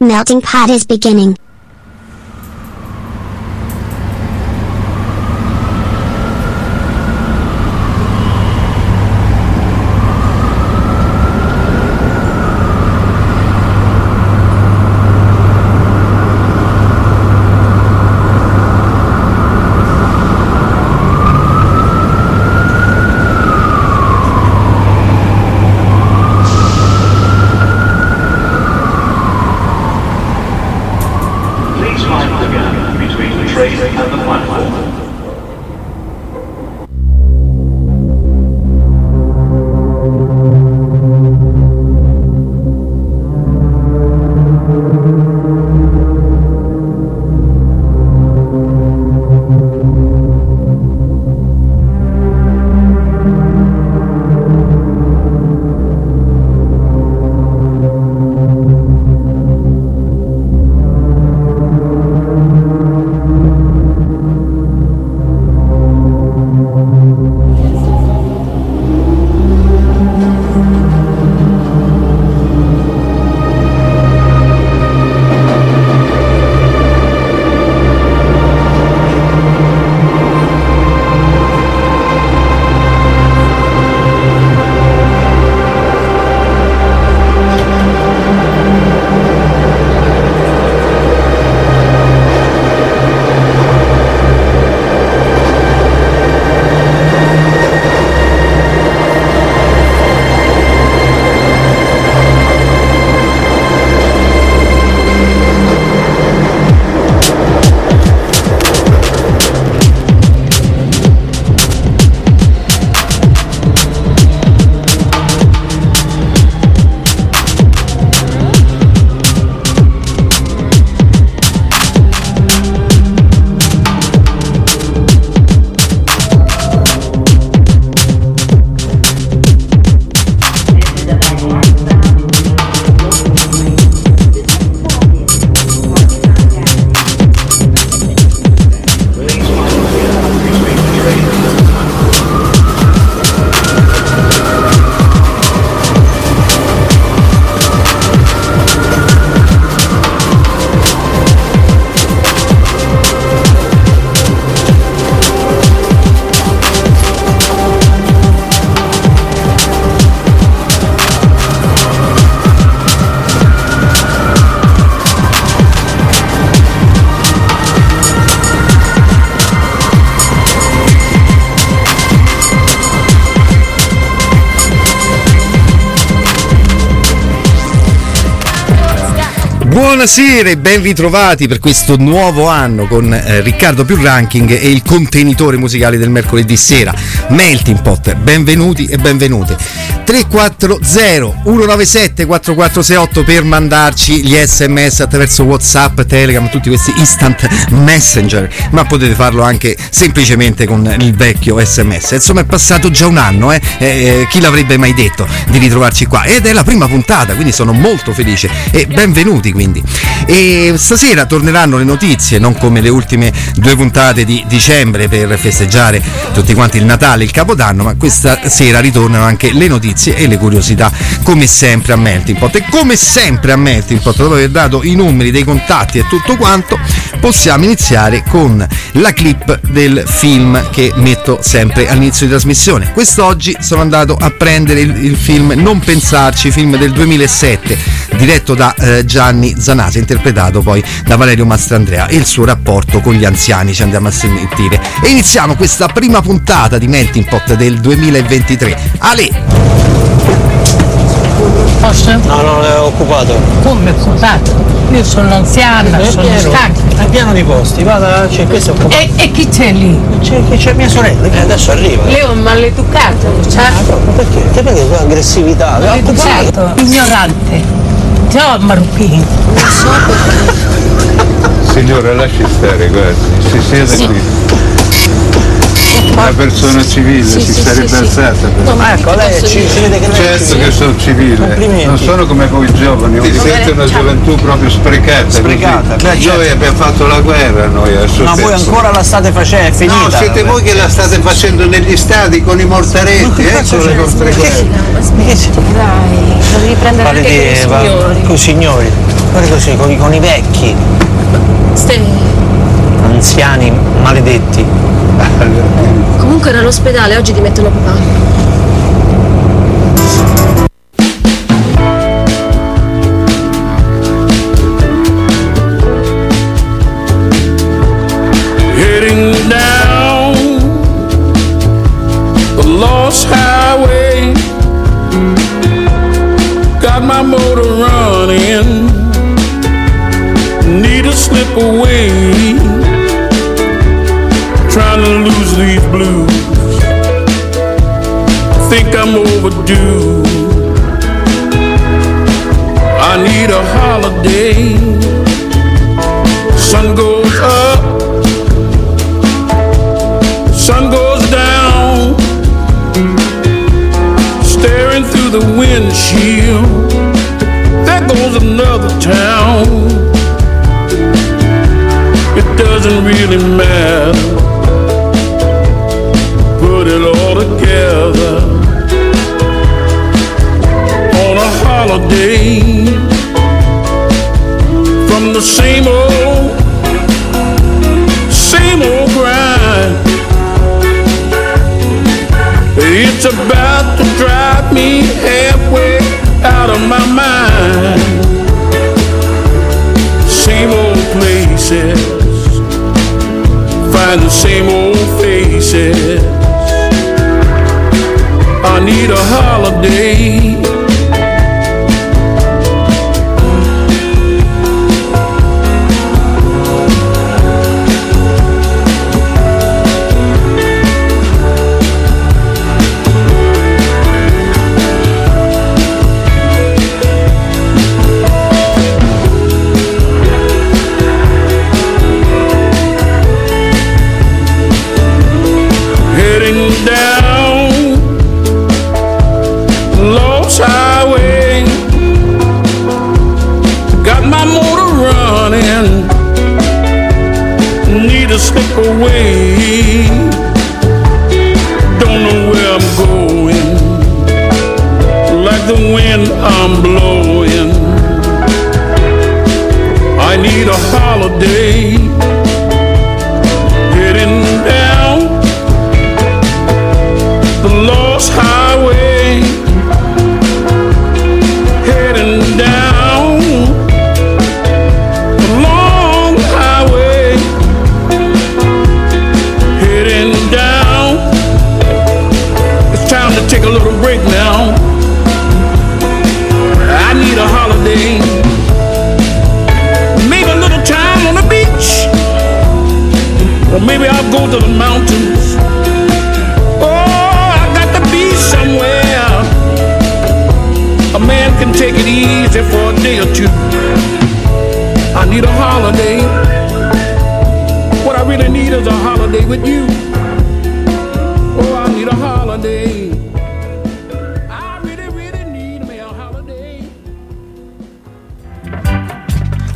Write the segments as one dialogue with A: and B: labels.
A: Melting pot is beginning.
B: Buonasera e ben ritrovati per questo nuovo anno con eh, Riccardo più ranking e il contenitore musicale del mercoledì sera, Melting Pot. Benvenuti e benvenute. 340 197 4468 per mandarci gli sms attraverso Whatsapp, Telegram, tutti questi instant messenger, ma potete farlo anche semplicemente con il vecchio sms. Insomma, è passato già un anno, eh? Eh, chi l'avrebbe mai detto di ritrovarci qua? Ed è la prima puntata, quindi sono molto felice e benvenuti quindi. E stasera torneranno le notizie, non come le ultime due puntate di dicembre per festeggiare tutti quanti il Natale, il Capodanno, ma questa sera ritornano anche le notizie e le curiosità, come sempre a Melting Pot. E come sempre a Melting Pot, dopo aver dato i numeri dei contatti e tutto quanto, possiamo iniziare con la clip del film che metto sempre all'inizio di trasmissione. Quest'oggi sono andato a prendere il, il film Non pensarci, film del 2007, diretto da eh, Gianni Zanasi, interpretato poi da Valerio Mastrandrea e il suo rapporto con gli anziani ci andiamo a sentire. E iniziamo questa prima puntata di Melting Pot del 2023. Ale!
C: Posso?
D: No, no, è occupato.
C: Come occupato? Io sono anziana,
D: È
C: sono
D: pieno,
C: stanca.
D: è pieno di posti, vada, c'è questo occupato.
C: E, e chi c'è lì?
D: C'è, c'è mia sorella, che adesso arriva.
C: Leo è maleducato,
D: Ah,
C: sa?
D: no, perché? Che perché tua aggressività?
C: Maleducato, ignorante. Ciao Marupini.
E: Signore, lasci stare, guardi, si siede qui. Una persona civile,
F: Sì,
E: si
F: sì,
E: sarebbe
F: sì,
E: alzata. per-
F: No, ma
D: ecco, lei ci, si vede che lei è
E: Certo che sono civile, non sono come voi giovani, ti siete una gioventù proprio sprecata.
D: Sprecata, beh, certo.
E: Noi abbiamo fatto la guerra, noi a suo
D: Ma voi ancora la state facendo, è finita.
E: No, siete voi che la state facendo negli stadi con i mortaretti, ecco le vostre guerre.
F: Dai, devi prendere anche con i signori.
D: con i signori, guardi così, con i, con i vecchi,
F: Stai-
D: anziani maledetti.
F: Comunque era all'ospedale, oggi ti mettono papà.
G: heading Trying to lose these blues. Think I'm overdue. I need a holiday. Sun goes up sun goes down, staring through the windshield. There goes another town. It doesn't really matter. Together on a holiday from the same old, same old grind. It's about to drive me halfway out of my mind. Same old places, find the same old faces. Need a holiday. I'm blue. Or two. I need a holiday. What I really need is a holiday with you. Oh, I need a holiday.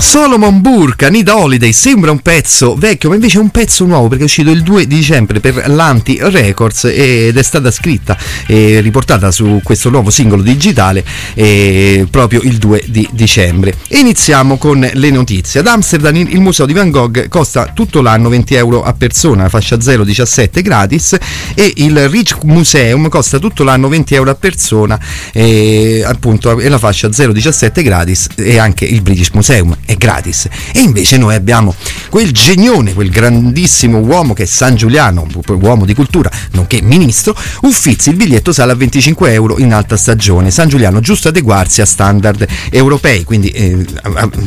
B: Solomon Burke, Need Holiday, sembra un pezzo vecchio, ma invece è un pezzo nuovo perché è uscito il 2 di dicembre per l'Anti Records ed è stata scritta e riportata su questo nuovo singolo digitale eh, proprio il 2 di dicembre. Iniziamo con le notizie. Ad Amsterdam il museo di Van Gogh costa tutto l'anno 20 euro a persona, fascia 017 gratis e il Rich Museum costa tutto l'anno 20 euro a persona e appunto e la fascia 017 gratis e anche il British Museum è gratis. E invece noi abbiamo quel genione quel grandissimo uomo che è San Giuliano uomo di cultura nonché ministro Uffizi il biglietto sale a 25 euro in alta stagione. San Giuliano giusto adeguarsi a standard europei quindi eh,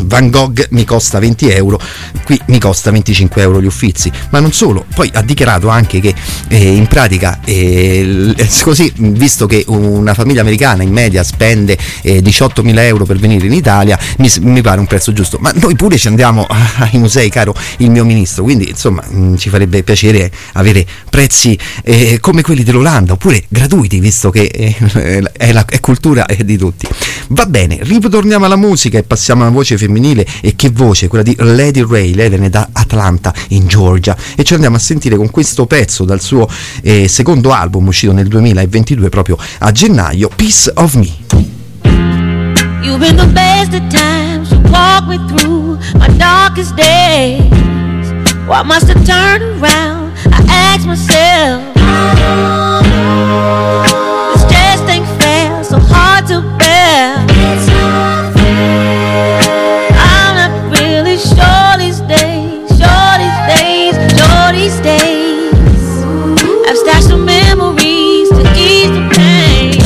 B: Van Gogh mi costa 20 euro qui mi costa 25 euro gli Uffizi. Ma non solo poi ha dichiarato anche che eh, in pratica eh, così visto che una famiglia americana in media spende eh, 18.000 euro per venire in Italia mi, mi pare un prezzo giusto, ma noi pure ci andiamo ai musei, caro il mio ministro, quindi insomma mh, ci farebbe piacere avere prezzi eh, come quelli dell'Olanda, oppure gratuiti, visto che eh, è, la, è cultura è di tutti. Va bene, ritorniamo alla musica e passiamo alla voce femminile, e che voce? Quella di Lady Ray, lei viene da Atlanta, in Georgia, e ci andiamo a sentire con questo pezzo dal suo eh, secondo album uscito nel 2022, proprio a gennaio, Piece of Me.
H: You've been the best at times walk me through my darkest days. Why must I turn around? I ask myself. This just ain't fair, so hard to bear. I'm not really sure these days, sure these days, sure these days. I've stashed some memories to ease the pain.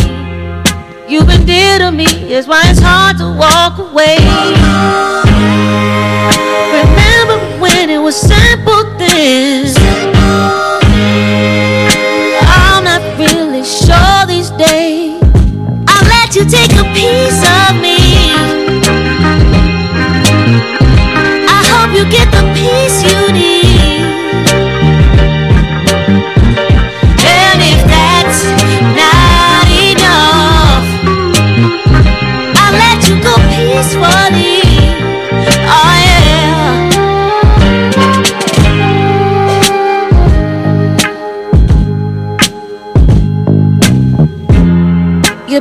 H: You've been dear to me, is why walk away.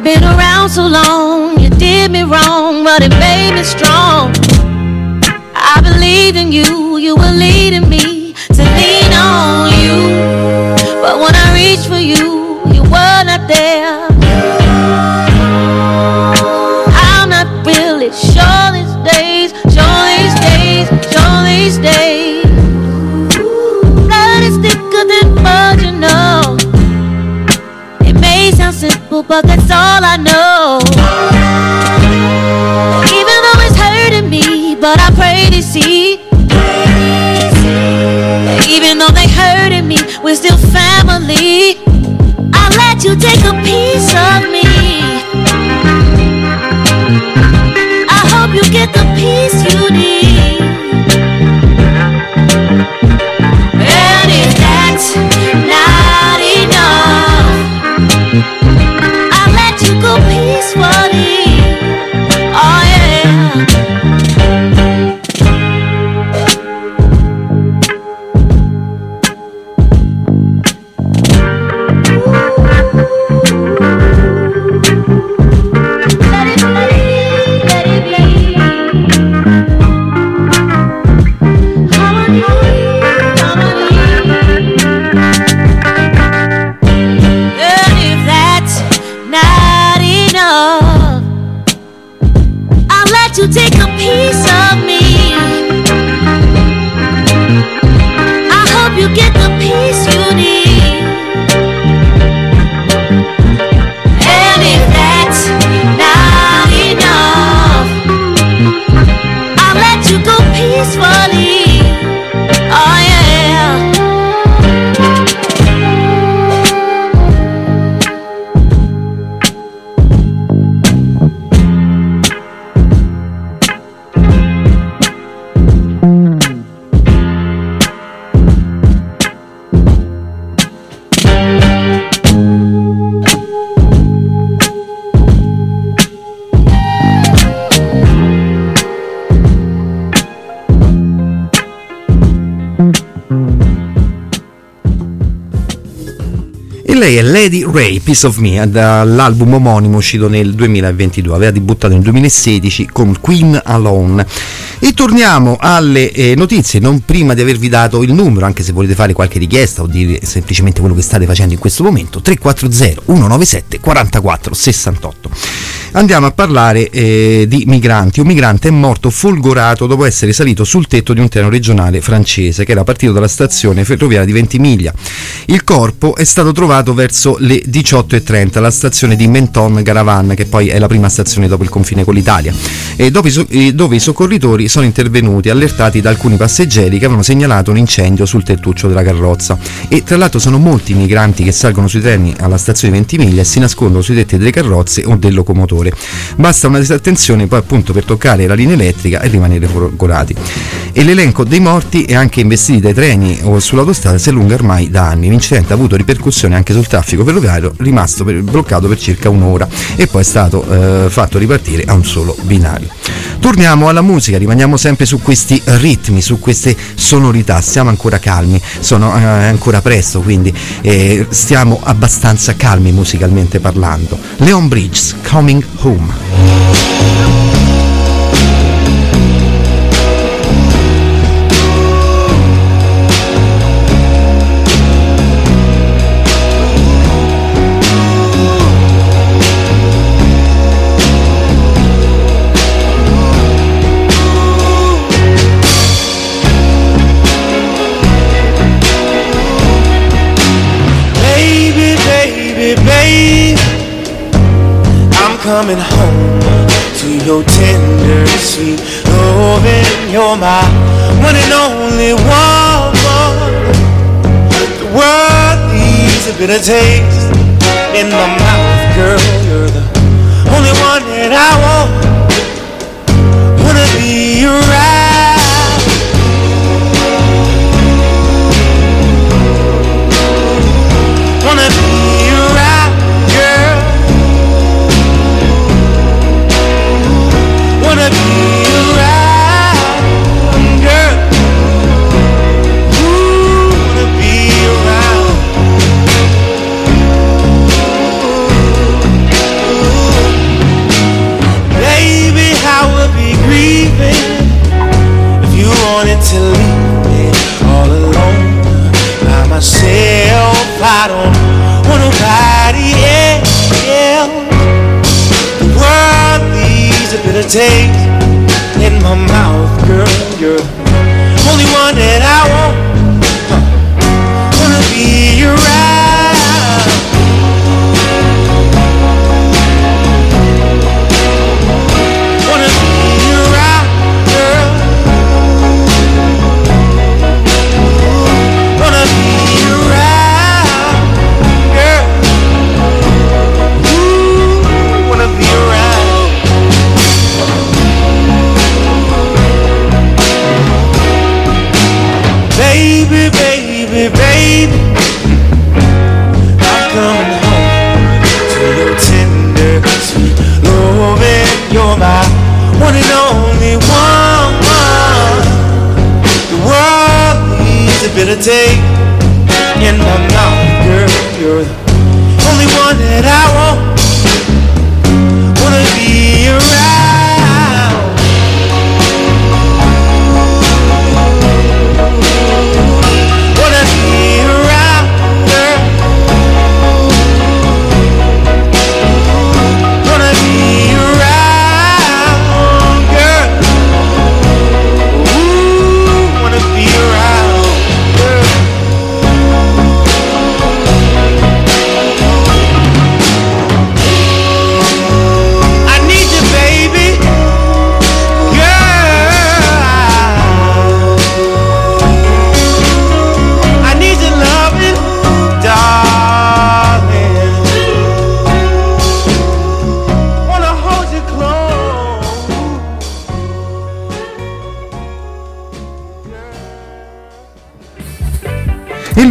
H: You've been around so long, you did me wrong, but it made me strong. I believed in you, you were leading me to lean on you. But when I reached for you, you were not there. I'm not really sure these days, sure these days, sure these days. Blood is thicker than mud, you know. It may sound simple, but that's you
B: Ray, Piece of Me, dall'album omonimo uscito nel 2022, aveva debuttato nel 2016 con Queen Alone. E torniamo alle eh, notizie, non prima di avervi dato il numero, anche se volete fare qualche richiesta o dire semplicemente quello che state facendo in questo momento, 340 197 44 68. Andiamo a parlare eh, di migranti. Un migrante è morto folgorato dopo essere salito sul tetto di un treno regionale francese che era partito dalla stazione ferroviaria di Ventimiglia. Il corpo è stato trovato verso le 18.30 alla stazione di Menton Garavan, che poi è la prima stazione dopo il confine con l'Italia, e dopo dove i soccorritori sono intervenuti allertati da alcuni passeggeri che avevano segnalato un incendio sul tettuccio della carrozza e tra l'altro sono molti i migranti che salgono sui treni alla stazione Ventimiglia e si nascondono sui tetti delle carrozze o del locomotore. Basta una disattenzione poi appunto per toccare la linea elettrica e rimanere folgorati. E l'elenco dei morti e anche investiti dai treni o sull'autostrada si allunga ormai da anni. L'incidente ha avuto ripercussioni anche sul traffico ferroviario, rimasto per- bloccato per circa un'ora e poi è stato eh, fatto ripartire a un solo binario. Torniamo alla musica, rimaniamo sempre su questi ritmi, su queste sonorità, siamo ancora calmi, sono eh, ancora presto, quindi eh, stiamo abbastanza calmi musicalmente parlando. Leon Bridges, Coming Home.
I: Coming home to your tender, sweet loving. You're my one and only woman. The world needs a bitter taste in my mouth, girl. You're the only one that I want. I don't want nobody else. The world leaves a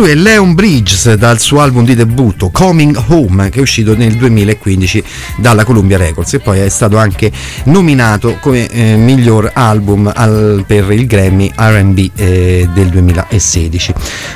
B: lui è Leon Bridges dal suo album di debutto Coming Home che è uscito nel 2015 dalla Columbia Records e poi è stato anche nominato come eh, miglior album al- per il Grammy RB eh, del 2016.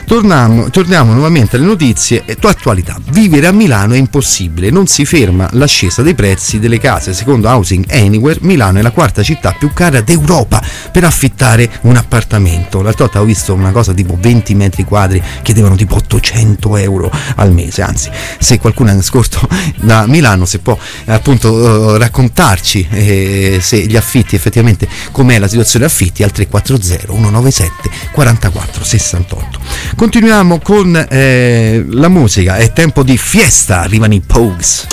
B: Torniamo, torniamo nuovamente alle notizie e tua attualità. Vivere a Milano è impossibile, non si ferma l'ascesa dei prezzi delle case. Secondo Housing Anywhere, Milano è la quarta città più cara d'Europa per affittare un appartamento. L'altra volta ho visto una cosa tipo 20 metri quadri chiedevano tipo 800 euro al mese. Anzi, se qualcuno è scorso da Milano, se può appunto eh, raccontarci eh, se gli affitti effettivamente com'è la situazione affitti al 340 197 44 68. Continuiamo con eh, la musica, è tempo di fiesta, arrivano i Pogues.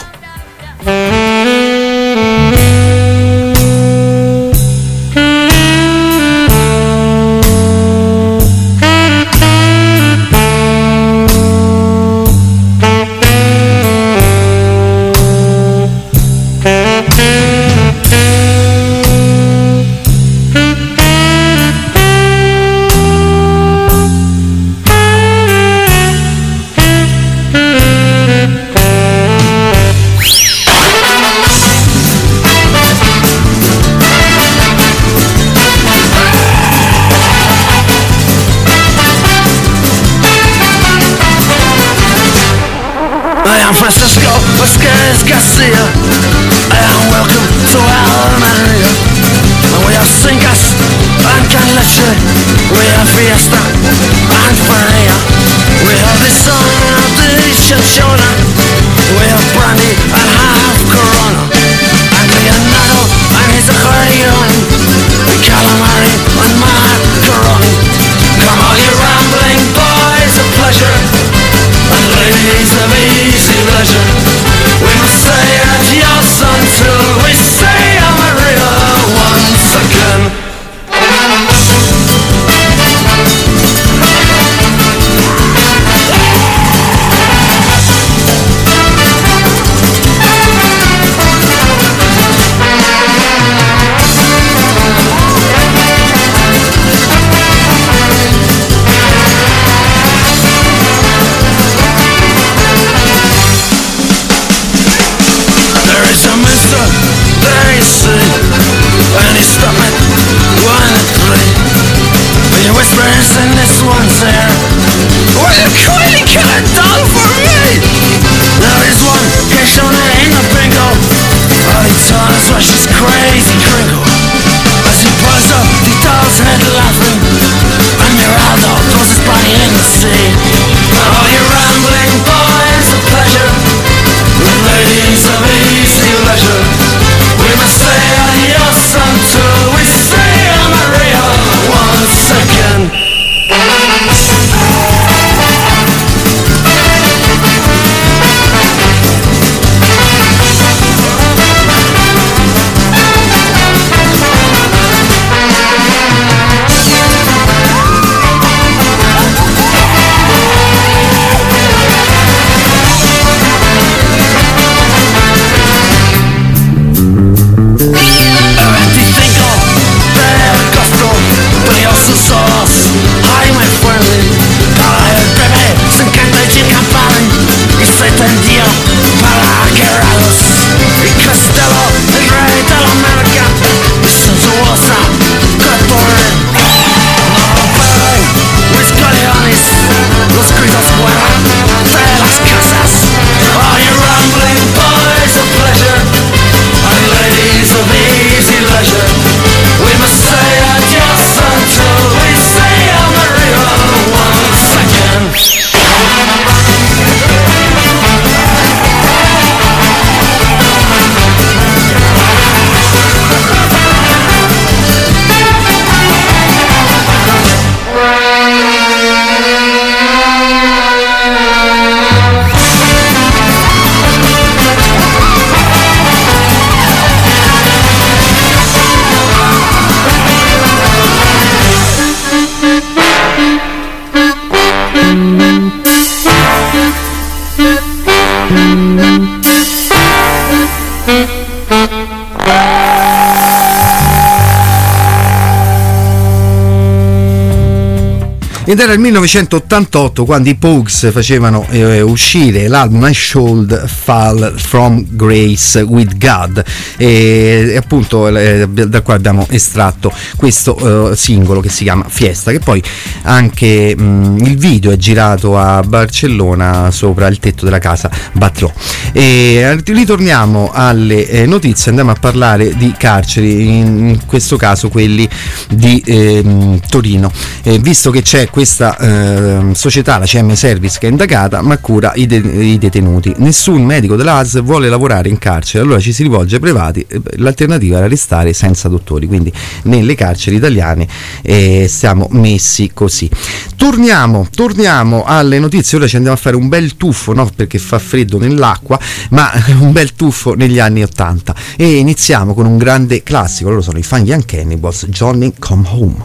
B: Ed era il 1988 quando i Pogues facevano eh, uscire l'album I Should Fall From Grace With God e, appunto eh, da qua abbiamo estratto questo eh, singolo che si chiama Fiesta che poi anche mh, il video è girato a Barcellona sopra il tetto della casa Batlló. E ritorniamo alle eh, notizie, andiamo a parlare di carceri, in, questo caso quelli di ehm, Torino, Eh, visto che c'è questa ehm, società, la CM Service, che è indagata ma cura i, de- i detenuti. Nessun medico dell'AS vuole lavorare in carcere, allora ci si rivolge ai privati, eh, l'alternativa era restare senza dottori, quindi nelle carceri italiane eh, siamo messi così. Torniamo, torniamo alle notizie, ora ci andiamo a fare un bel tuffo, no? perché fa freddo nell'acqua, ma un bel tuffo negli anni 80 e iniziamo con un grande classico, loro sono i Fun Young Cannibals, Johnny Come Home.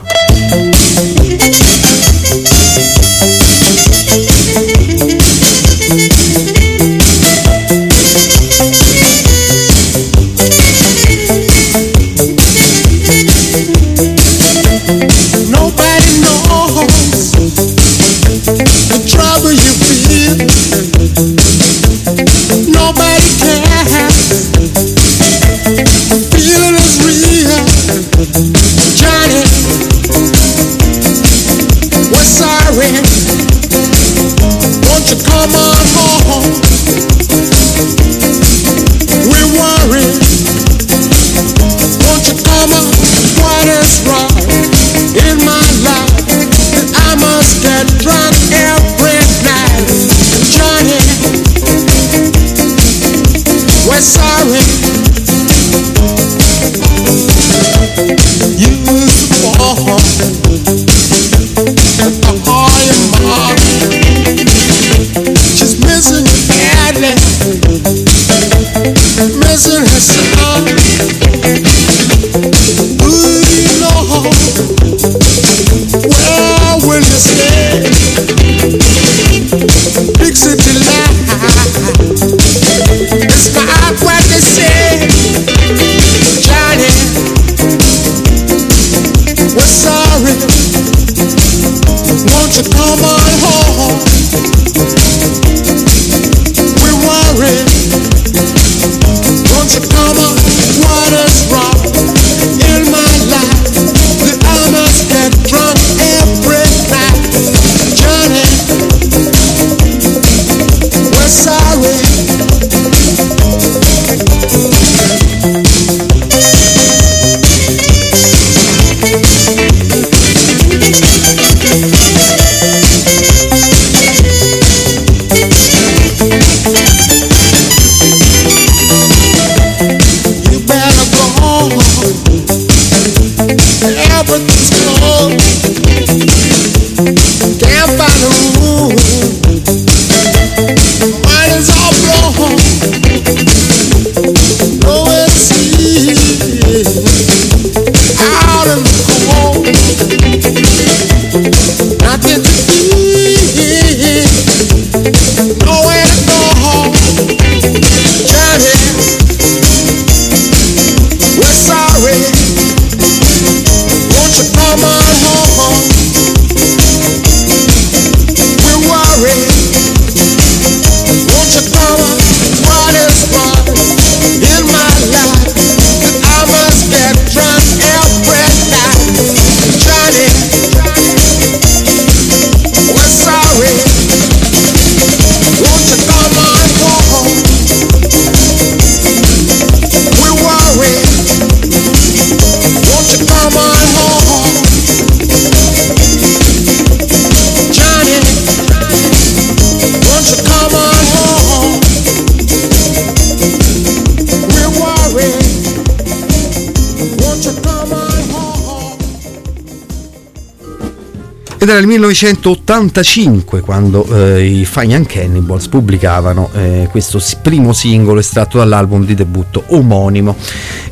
B: Ed era il 1985 quando eh, i Fine Cannibals pubblicavano eh, questo primo singolo estratto dall'album di debutto omonimo.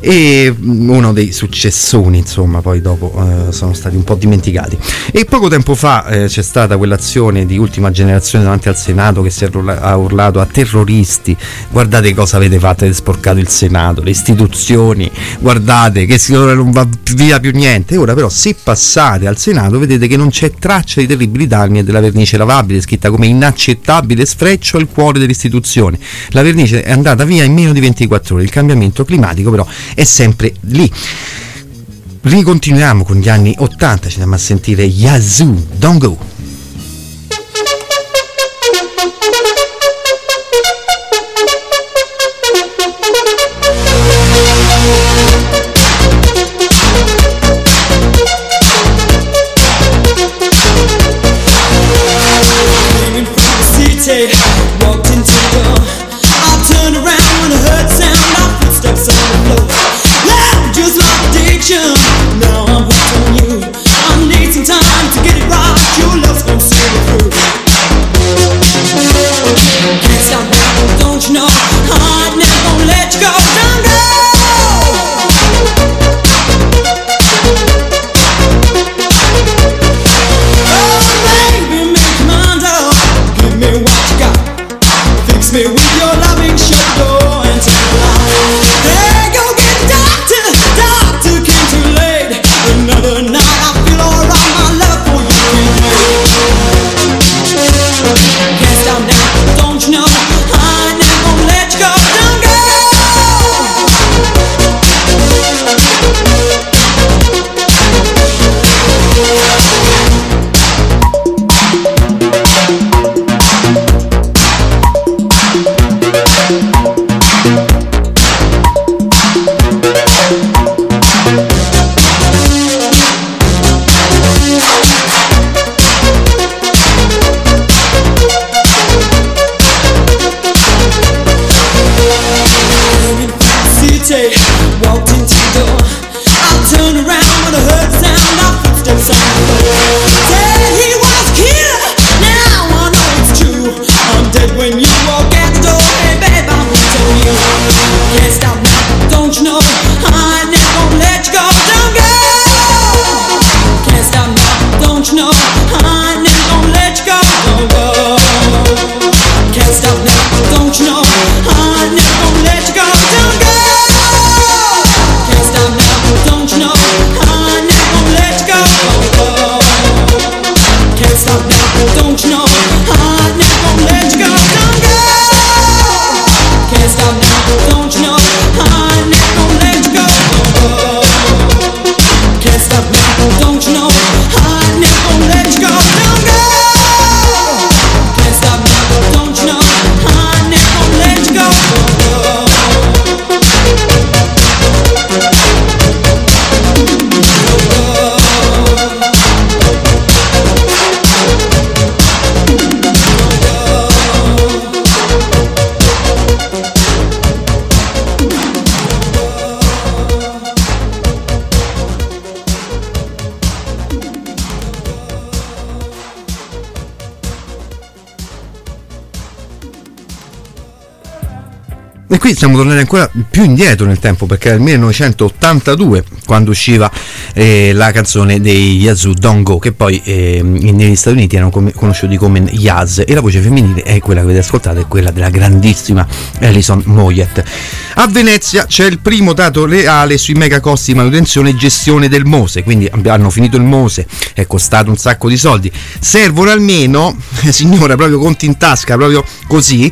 B: E mm, uno dei successoni insomma poi dopo eh, sono stati un po' dimenticati. E poco tempo fa eh, c'è stata quell'azione di ultima generazione davanti al Senato che si ha urlato a terroristi. Guardate cosa avete fatto avete sporcato il Senato le istituzioni guardate che non va via più niente. Ora però se passate al Senato vedete che non c'è traccia di terribili danni e della vernice lavabile scritta come inaccettabile sfreccio al cuore delle istituzioni. La vernice è andata via in meno di 24 ore il cambiamento climatico però è sempre lì. Ricontinuiamo con gli anni 80 ci andiamo a sentire Yazoo Don't Go qui stiamo tornando ancora più indietro nel tempo perché è il 1982 quando usciva eh, la canzone dei Yazoo Don't Go che poi eh, negli Stati Uniti erano come- conosciuti come Yaz e la voce femminile è quella che avete ascoltato, è quella della grandissima Alison Moyet. A Venezia c'è il primo dato reale sui mega costi di manutenzione e gestione del Mose, quindi hanno finito il Mose, è costato un sacco di soldi. Servono almeno, signora, proprio conti in tasca, proprio così.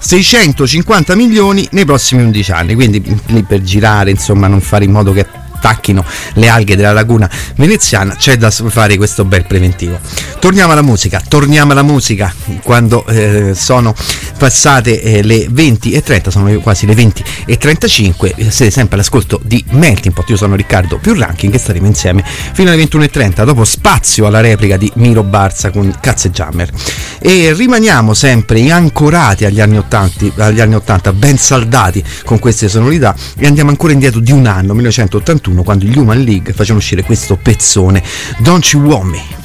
B: 650 milioni nei prossimi 11 anni, quindi per girare, insomma, non fare in modo che attacchino le alghe della laguna veneziana, c'è da fare questo bel preventivo. Torniamo alla musica, torniamo alla musica quando eh, sono passate eh, le 20 e 30, sono quasi le 20 e 35, eh, siete sempre all'ascolto di Melting Pot, io sono Riccardo più ranking e staremo insieme fino alle 21 e 30, dopo spazio alla replica di Miro Barza con Cazze Jammer. E rimaniamo sempre ancorati agli anni 80, agli anni 80 ben saldati con queste sonorità e andiamo ancora indietro di un anno, 1981, quando gli Human League facevano uscire questo pezzone, Don't You Want Me.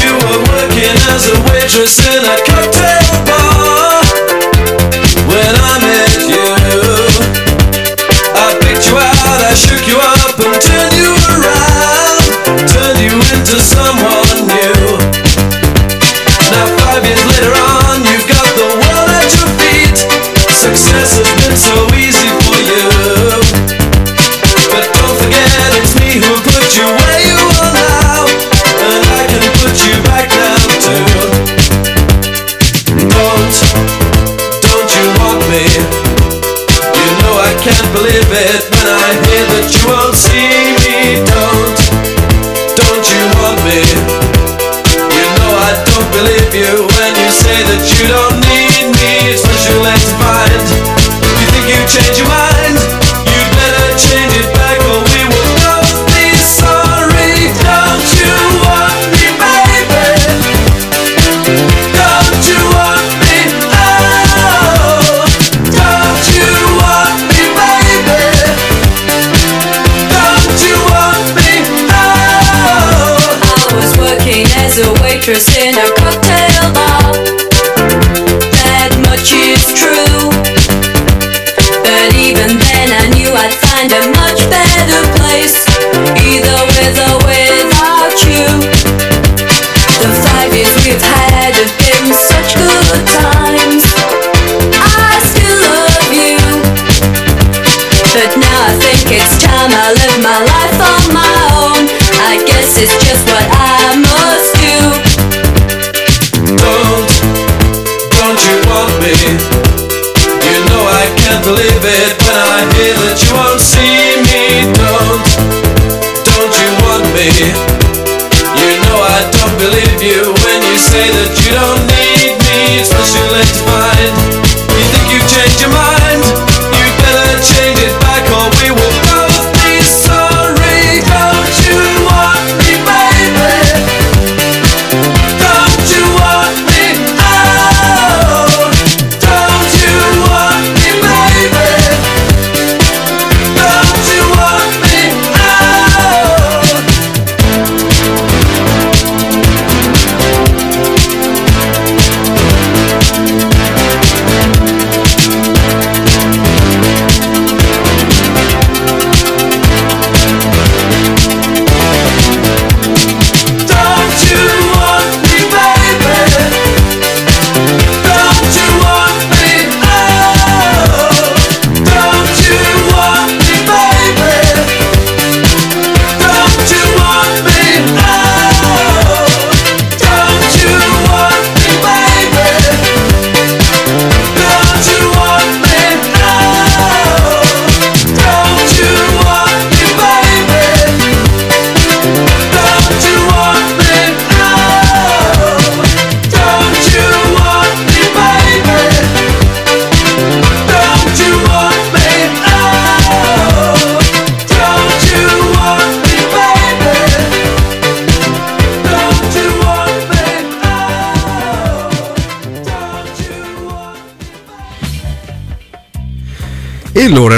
J: You I shook you up and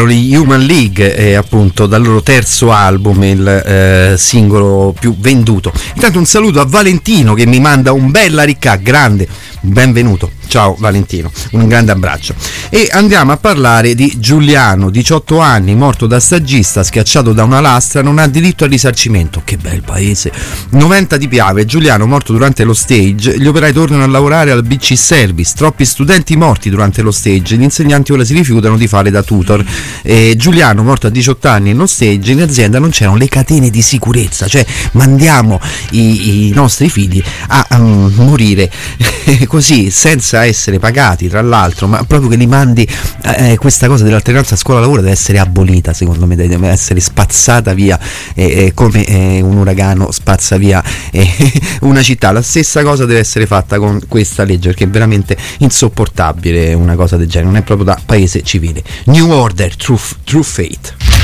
B: erano gli Human League, eh, appunto dal loro terzo album, il eh, singolo più venduto. Intanto un saluto a Valentino che mi manda un bella ricca, grande, benvenuto. Ciao Valentino, un grande abbraccio. E andiamo a parlare di Giuliano, 18 anni, morto da stagista, schiacciato da una lastra, non ha diritto al risarcimento. Che bel paese. 90 di Piave, Giuliano morto durante lo stage, gli operai tornano a lavorare al BC Service, troppi studenti morti durante lo stage, gli insegnanti ora si rifiutano di fare da tutor. E Giuliano morto a 18 anni nello stage, in azienda non c'erano le catene di sicurezza, cioè mandiamo i, i nostri figli a um, morire così senza essere pagati tra l'altro ma proprio che li mandi eh, questa cosa dell'alternanza scuola-lavoro deve essere abolita secondo me deve essere spazzata via eh, eh, come eh, un uragano spazza via eh, una città. La stessa cosa deve essere fatta con questa legge perché è veramente insopportabile una cosa del genere non è proprio da paese civile. New Order True, true Fate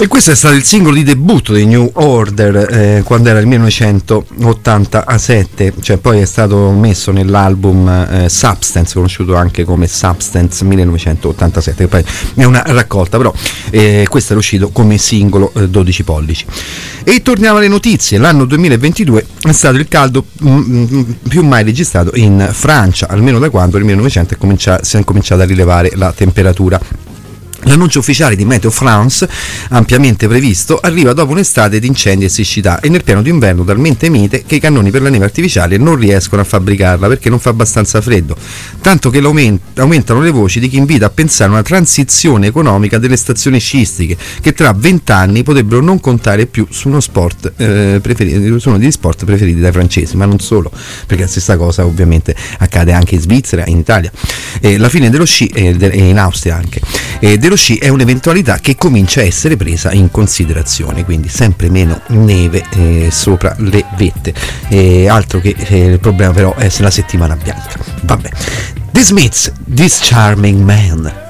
B: E questo è stato il singolo di debutto dei New Order eh, quando era il 1987, cioè poi è stato messo nell'album eh, Substance, conosciuto anche come Substance 1987, che poi è una raccolta, però eh, questo era uscito come singolo eh, 12 pollici. E torniamo alle notizie, l'anno 2022 è stato il caldo mm, mm, più mai registrato in Francia, almeno da quando nel 1900 è comincia- si è cominciata a rilevare la temperatura. L'annuncio ufficiale di Meteo France, ampiamente previsto, arriva dopo un'estate di incendi e siccità e nel piano d'inverno talmente mite che i cannoni per la neve artificiale non riescono a fabbricarla perché non fa abbastanza freddo, tanto che aumentano le voci di chi invita a pensare a una transizione economica delle stazioni sciistiche che tra vent'anni potrebbero non contare più su uno, sport, eh, preferito, su uno degli sport preferiti dai francesi, ma non solo, perché la stessa cosa ovviamente accade anche in Svizzera, in Italia. Eh, la fine dello sci e in Austria anche. Dello sci è un'eventualità che comincia a essere presa in considerazione, quindi sempre meno neve eh, sopra le vette. Eh, altro che eh, il problema però è la settimana bianca. Vabbè. The Smiths, This Charming Man.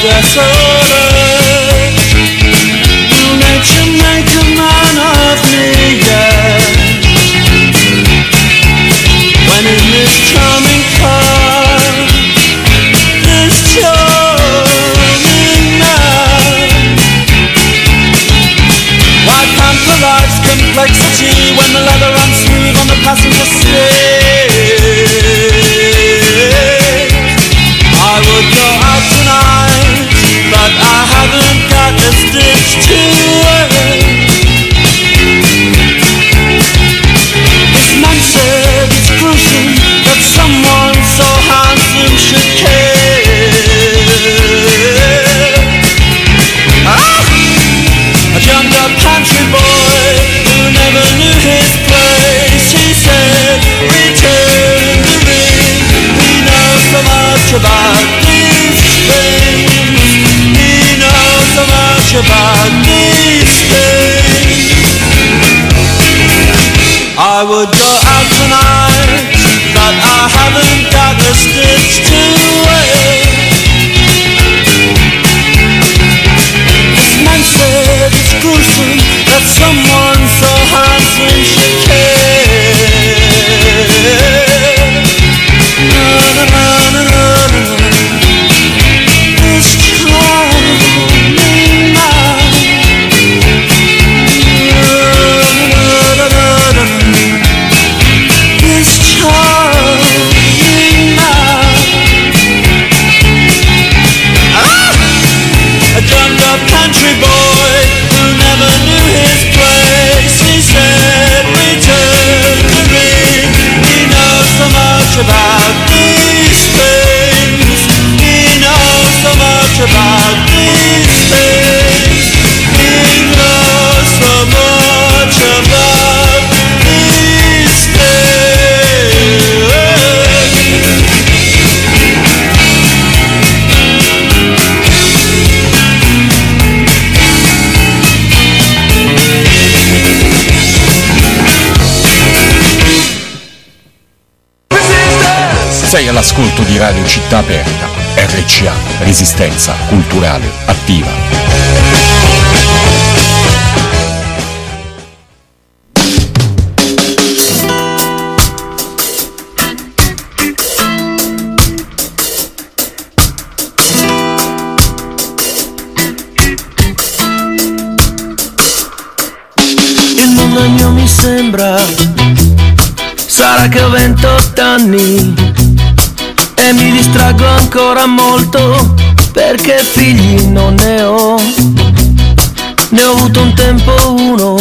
K: just so about these things. I would go out tonight, but I haven't got a stitch to wear. This man said it's gruesome that someone so
L: Sei all'ascolto di Radio Città Aperta, RCA, Resistenza Culturale Attiva.
M: Sarà che ho 28 anni E mi distraggo ancora molto Perché figli non ne ho. Ne ho avuto un tempo uno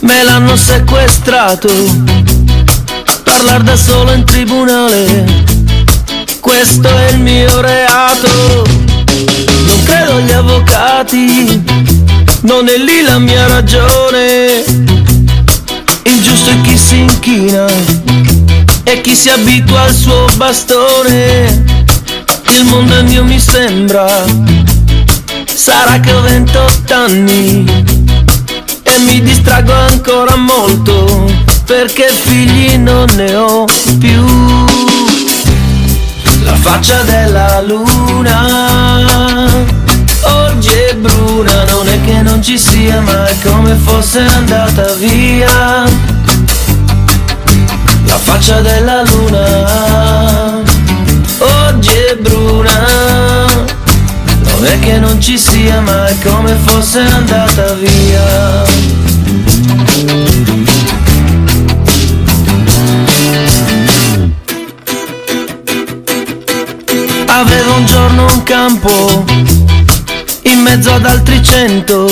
M: Me l'hanno sequestrato. Parlar da solo in tribunale Questo è il mio reato. Non credo agli avvocati non è lì la mia ragione. Il giusto è chi si inchina e chi si abitua al suo bastone.
K: il mondo è mio mi sembra. Sarà che ho 28 anni e mi distraggo ancora molto perché figli non ne ho più. La faccia della luna oggi è bruna, non è che non ci sia, ma è come fosse andata via. La faccia della luna oggi è bruna, non è che non ci sia, ma è come fosse andata via. Avevo un giorno un campo in mezzo ad altri cento.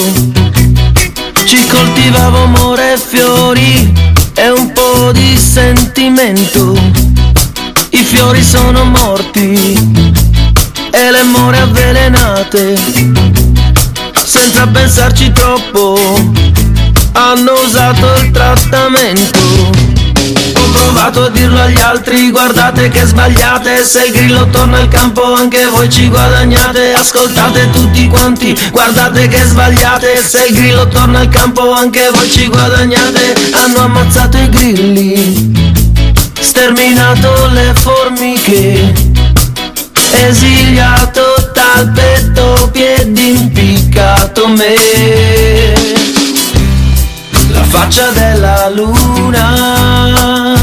K: Ci coltivavo amore e fiori e un po' di sentimento. I fiori sono morti e le more avvelenate. Senza pensarci troppo, hanno usato il trattamento. Ho provato a dirlo agli altri, guardate che sbagliate. Se il grillo torna al campo anche voi ci guadagnate. Ascoltate tutti quanti, guardate che sbagliate. Se il grillo torna al campo anche voi ci guadagnate. Hanno ammazzato i grilli, sterminato le formiche Esiliato talpetto, piedi impiccato me la faccia della luna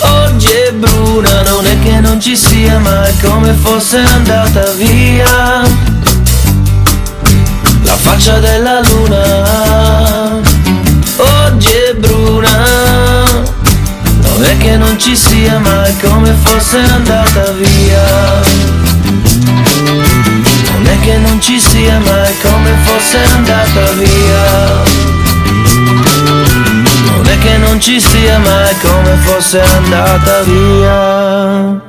K: oggi è bruna, non è che non ci sia, ma è come fosse andata via. La faccia della luna oggi è bruna, non è che non ci sia, ma è come fosse andata via. Che non ci sia, ma è come fosse andata via. Non ci sia mai come fosse andata via.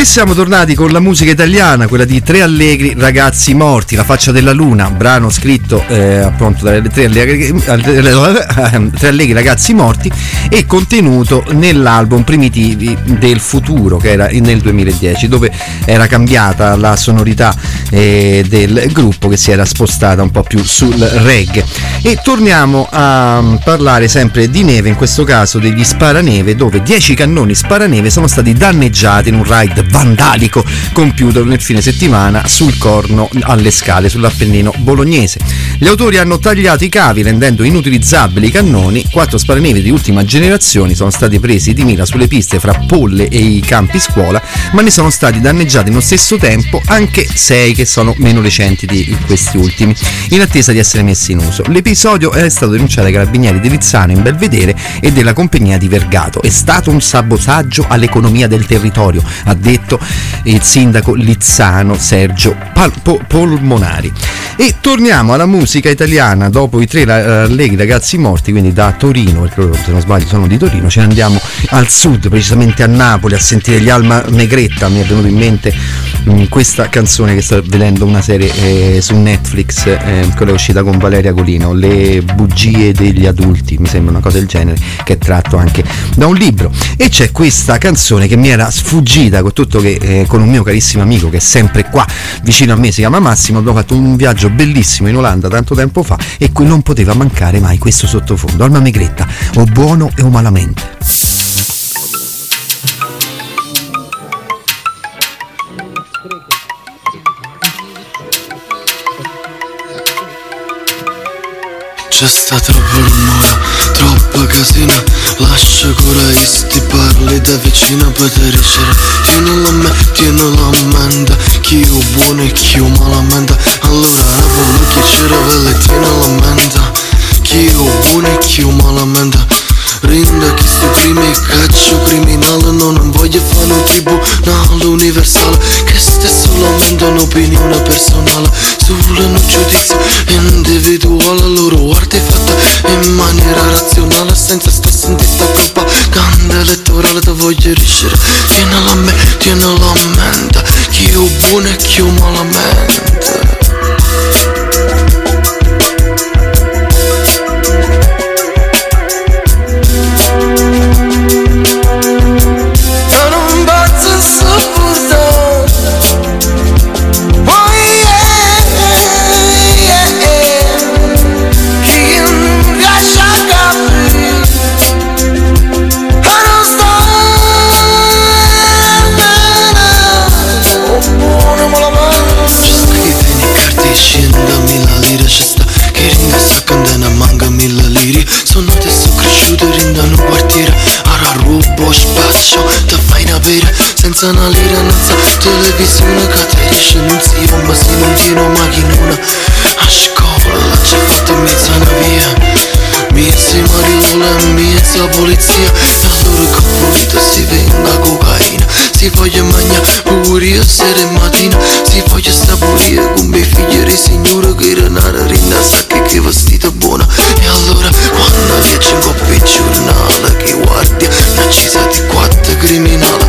B: E siamo tornati con la musica italiana, quella di Tre Allegri Ragazzi Morti, La faccia della luna, brano scritto eh, appunto dalle Tre Allegri, eh, Tre Allegri Ragazzi Morti e contenuto nell'album Primitivi del Futuro che era nel 2010 dove era cambiata la sonorità eh, del gruppo che si era spostata un po' più sul reggae. E torniamo a mm, parlare sempre di neve, in questo caso degli sparaneve dove 10 cannoni sparaneve sono stati danneggiati in un ride vandalico compiuto nel fine settimana sul corno alle scale sull'Appennino bolognese. Gli autori hanno tagliato i cavi rendendo inutilizzabili i cannoni, quattro sparaneve di ultima generazione sono stati presi di mira sulle piste fra Polle e i campi scuola, ma ne sono stati danneggiati nello stesso tempo anche sei che sono meno recenti di questi ultimi, in attesa di essere messi in uso. L'episodio è stato denunciato dai carabinieri di Lizzano in Belvedere e della compagnia di Vergato. È stato un sabotaggio all'economia del territorio, ha detto il sindaco lizzano Sergio Pal- Po- Polmonari. E torniamo alla musica italiana dopo i tre allegri ragazzi morti, quindi da Torino, perché se non sbaglio sono di Torino, ce ne andiamo al sud, precisamente a Napoli, a sentire gli Alma Negretta. Mi è venuto in mente mh, questa canzone che sta vedendo una serie eh, su Netflix, eh, quella uscita con Valeria Colino, Le bugie degli adulti, mi sembra una cosa del genere, che è tratto anche da un libro. E c'è questa canzone che mi era sfuggita con tutto che eh, con un mio carissimo amico che è sempre qua vicino a me, si chiama Massimo, abbiamo fatto un viaggio bellissimo in Olanda tanto tempo fa e qui non poteva mancare mai questo sottofondo. Alma Negretta, o buono o malamente.
N: C'è sta troppo rumore, troppa casina Lascia cura sti parli da vicino per te ricere Tienilo a me, tienilo a mente Chi è buono e chi è malamente Allora apro che c'era velle, tienilo a mente Chi è buono e chi è malamente Rinda che sti primi caccio criminale Non voglio fare un tribunale universale Che un'opinione personale Solo un giudizio. Individuale Loro artefatta in maniera razionale Senza sta sentire sta propaganda elettorale Te voglio riuscire Tienilo a me, tienilo a mente. Chi è buono e chi è malamente senza una lira, senza televisione che ti dice non si ma si non tiene macchinona. A scuola fatto in mezzo una via. Mezza mariola, mezza polizia. E allora che pulita si venga cocaina. Si voglia mangiare pure a sera e mattina. Si voglia sta pulire con mie figlie e signore Che era nata rinna sa che che vestita buona. E allora quando viaggia in coppia giornale Che guardia una cisa di quattro criminale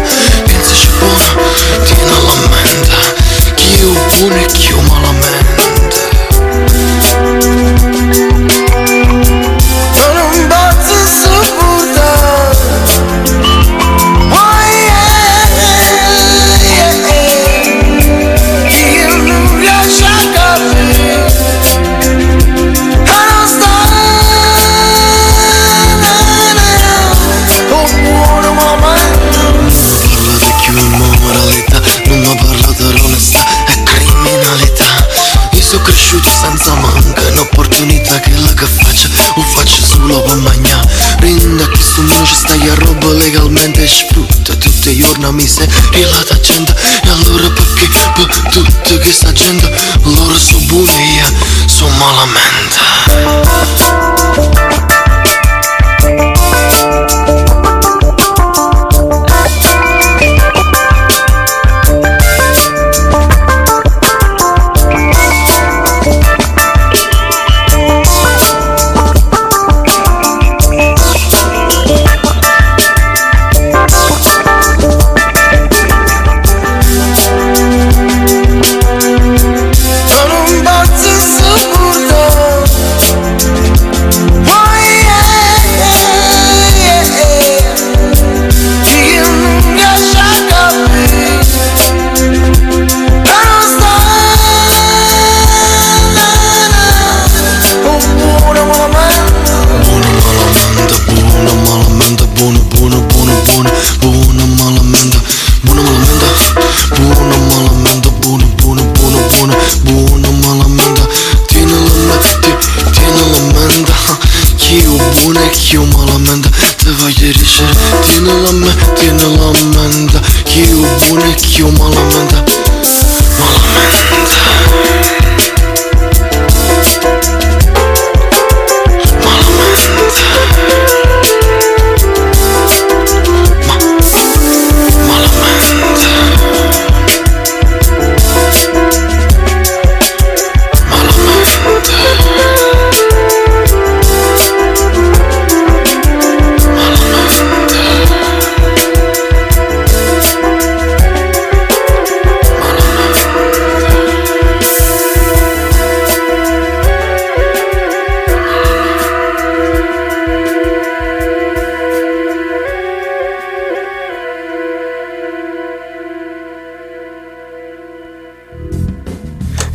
N: sfrutta tutti i giorni mi sei la gente. E allora perché per tutta questa gente, loro sono buoni e io sono malamente.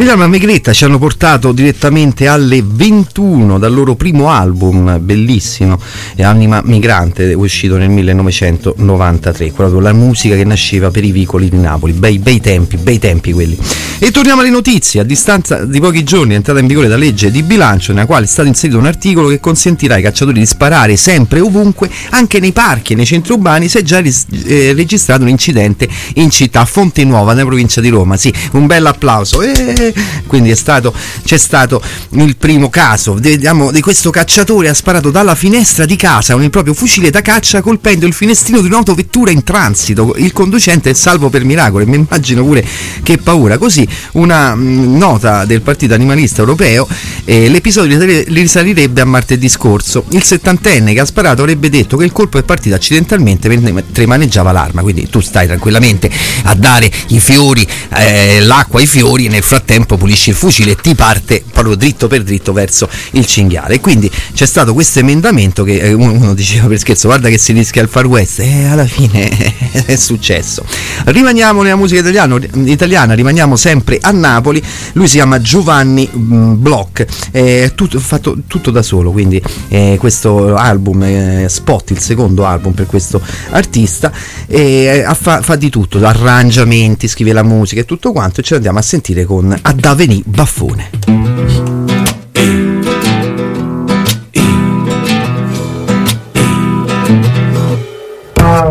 B: Guglielmo e Megretta ci hanno portato direttamente alle 21 dal loro primo album, bellissimo, Anima Migrante, uscito nel 1993, quello la musica che nasceva per i vicoli di Napoli. Bei, bei tempi, bei tempi quelli. E torniamo alle notizie. A distanza di pochi giorni è entrata in vigore la legge di bilancio nella quale è stato inserito un articolo che consentirà ai cacciatori di sparare sempre e ovunque, anche nei parchi e nei centri urbani, se già ris- eh, registrato un incidente in città Fonte Nuova, nella provincia di Roma. Sì, un bel applauso. Eh, quindi è stato, c'è stato il primo caso. Vediamo di questo cacciatore ha sparato dalla finestra di casa con il proprio fucile da caccia colpendo il finestrino di un'autovettura in transito. Il conducente è salvo per miracolo e mi immagino pure che paura. Così una mh, nota del Partito Animalista Europeo, eh, l'episodio risalirebbe a martedì scorso. Il settantenne che ha sparato avrebbe detto che il colpo è partito accidentalmente mentre maneggiava l'arma, quindi tu stai tranquillamente a dare i fiori, eh, l'acqua ai fiori e nel frattempo pulisci il fucile e ti parte proprio dritto per dritto verso il cinghiale. Quindi c'è stato questo emendamento che eh, uno diceva per scherzo, guarda che si rischia il far west, e alla fine è successo. Rimaniamo nella musica italiano- italiana, rimaniamo sempre a Napoli, lui si chiama Giovanni mm, Bloch, è tutto, fatto tutto da solo, quindi eh, questo album, eh, Spot, il secondo album per questo artista, eh, fa, fa di tutto, arrangiamenti, scrive la musica e tutto quanto, e ce l'andiamo a sentire con Adaveni Baffone.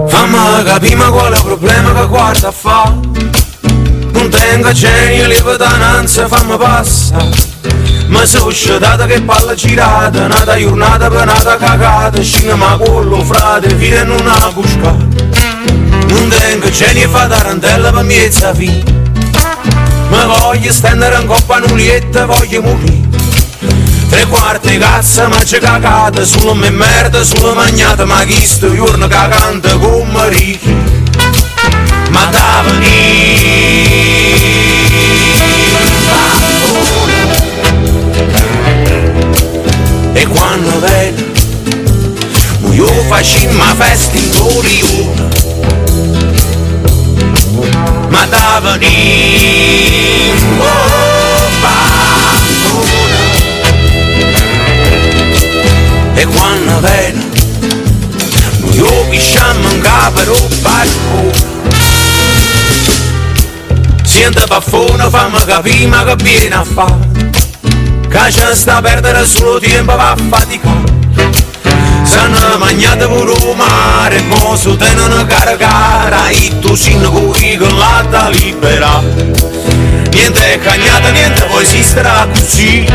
O: Fammi capiamo qual è il problema che guarda fa Non tengo genio, lievitananza, fammi passare ma sono uscitata che palla girata, nata giornata per nata cagata, scina ma quello frate, viene non ha buscata. Non tengo genio e fa tarantella per miezza fine. Ma voglio stendere in coppa nulietta, voglio morire. Tre quarti cazzo ma c'è cagata, solo me merda, solo magnata, ma chi sto giorno cagante come ricchi. Ma da E quando vedo io facciamo festa in Torione Ma da venire oh. E quando vedo io pisciamo in capo lo barco Sento baffone fammi capire ma che viene a fare Che ci sta a perdere solo tempo va a faticare Sanno mangiate pure il mare, mo su te non caricare, e tu sinno con l'alta libera. Niente cagnata, niente può esistere così.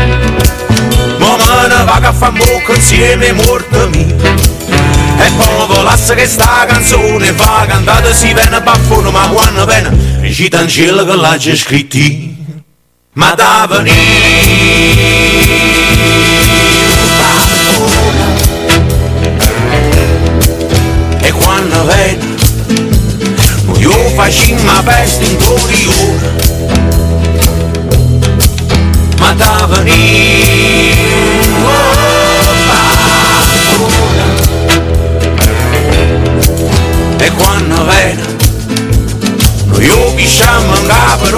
O: Mo me ne va a fare bocca insieme morto mio. E poi volasse che sta canzone va cantata si viene baffone, ma quando viene recita in cielo che l'ha già scritti. Ma da E quando vedo io facciamo festa in Torione Ma da venire. E quando vedo io pisciamo in capo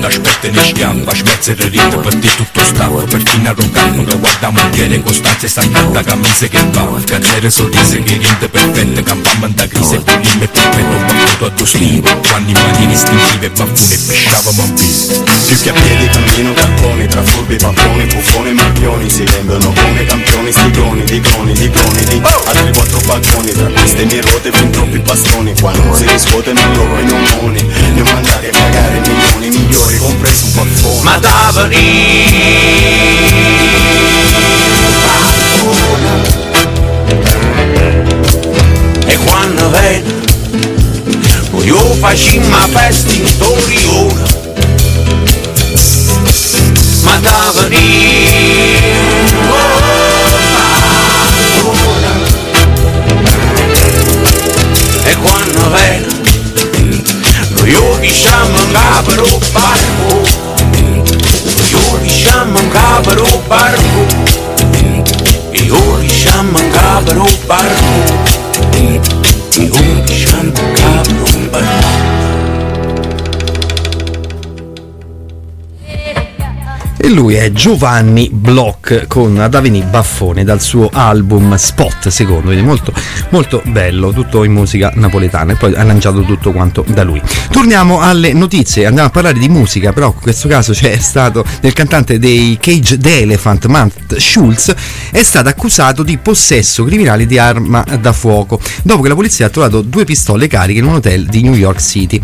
P: e aspetta ne schiampa Smezzere rito per te tutto stavo Per chi ne arrogante che guarda moglie Costanza e stantata camminse che va Cazzere sorrise che rinde perfette Campamma da crisi e pulime perfetto Battuto a tuo stile Quando in maniere istintive baffone pisciavamo a bis
Q: Più che a piedi cammino cartoni Tra furbi, papponi, buffoni e marchioni Si vendono come campioni, stigoni, di cloni, di cloni Di altri quattro balconi Tra queste mie ruote fin troppi bastoni Qua non si riscuotono loro i nomoni Ne ho mandati a pagare milioni migliori Compreso un baffone
O: Ma da E quando vedo io facciamo festa in Torione Ma da diciamo in capo lo barco. Io diciamo in capo lo barco. Io diciamo in capo lo barco. Io diciamo in
B: E lui è Giovanni Bloch con Adaveni Baffone dal suo album Spot, secondo, quindi molto, molto bello, tutto in musica napoletana e poi arrangiato tutto quanto da lui. Torniamo alle notizie, andiamo a parlare di musica, però in questo caso c'è stato del cantante dei Cage the Elephant, Matt Schulz, è stato accusato di possesso criminale di arma da fuoco, dopo che la polizia ha trovato due pistole cariche in un hotel di New York City.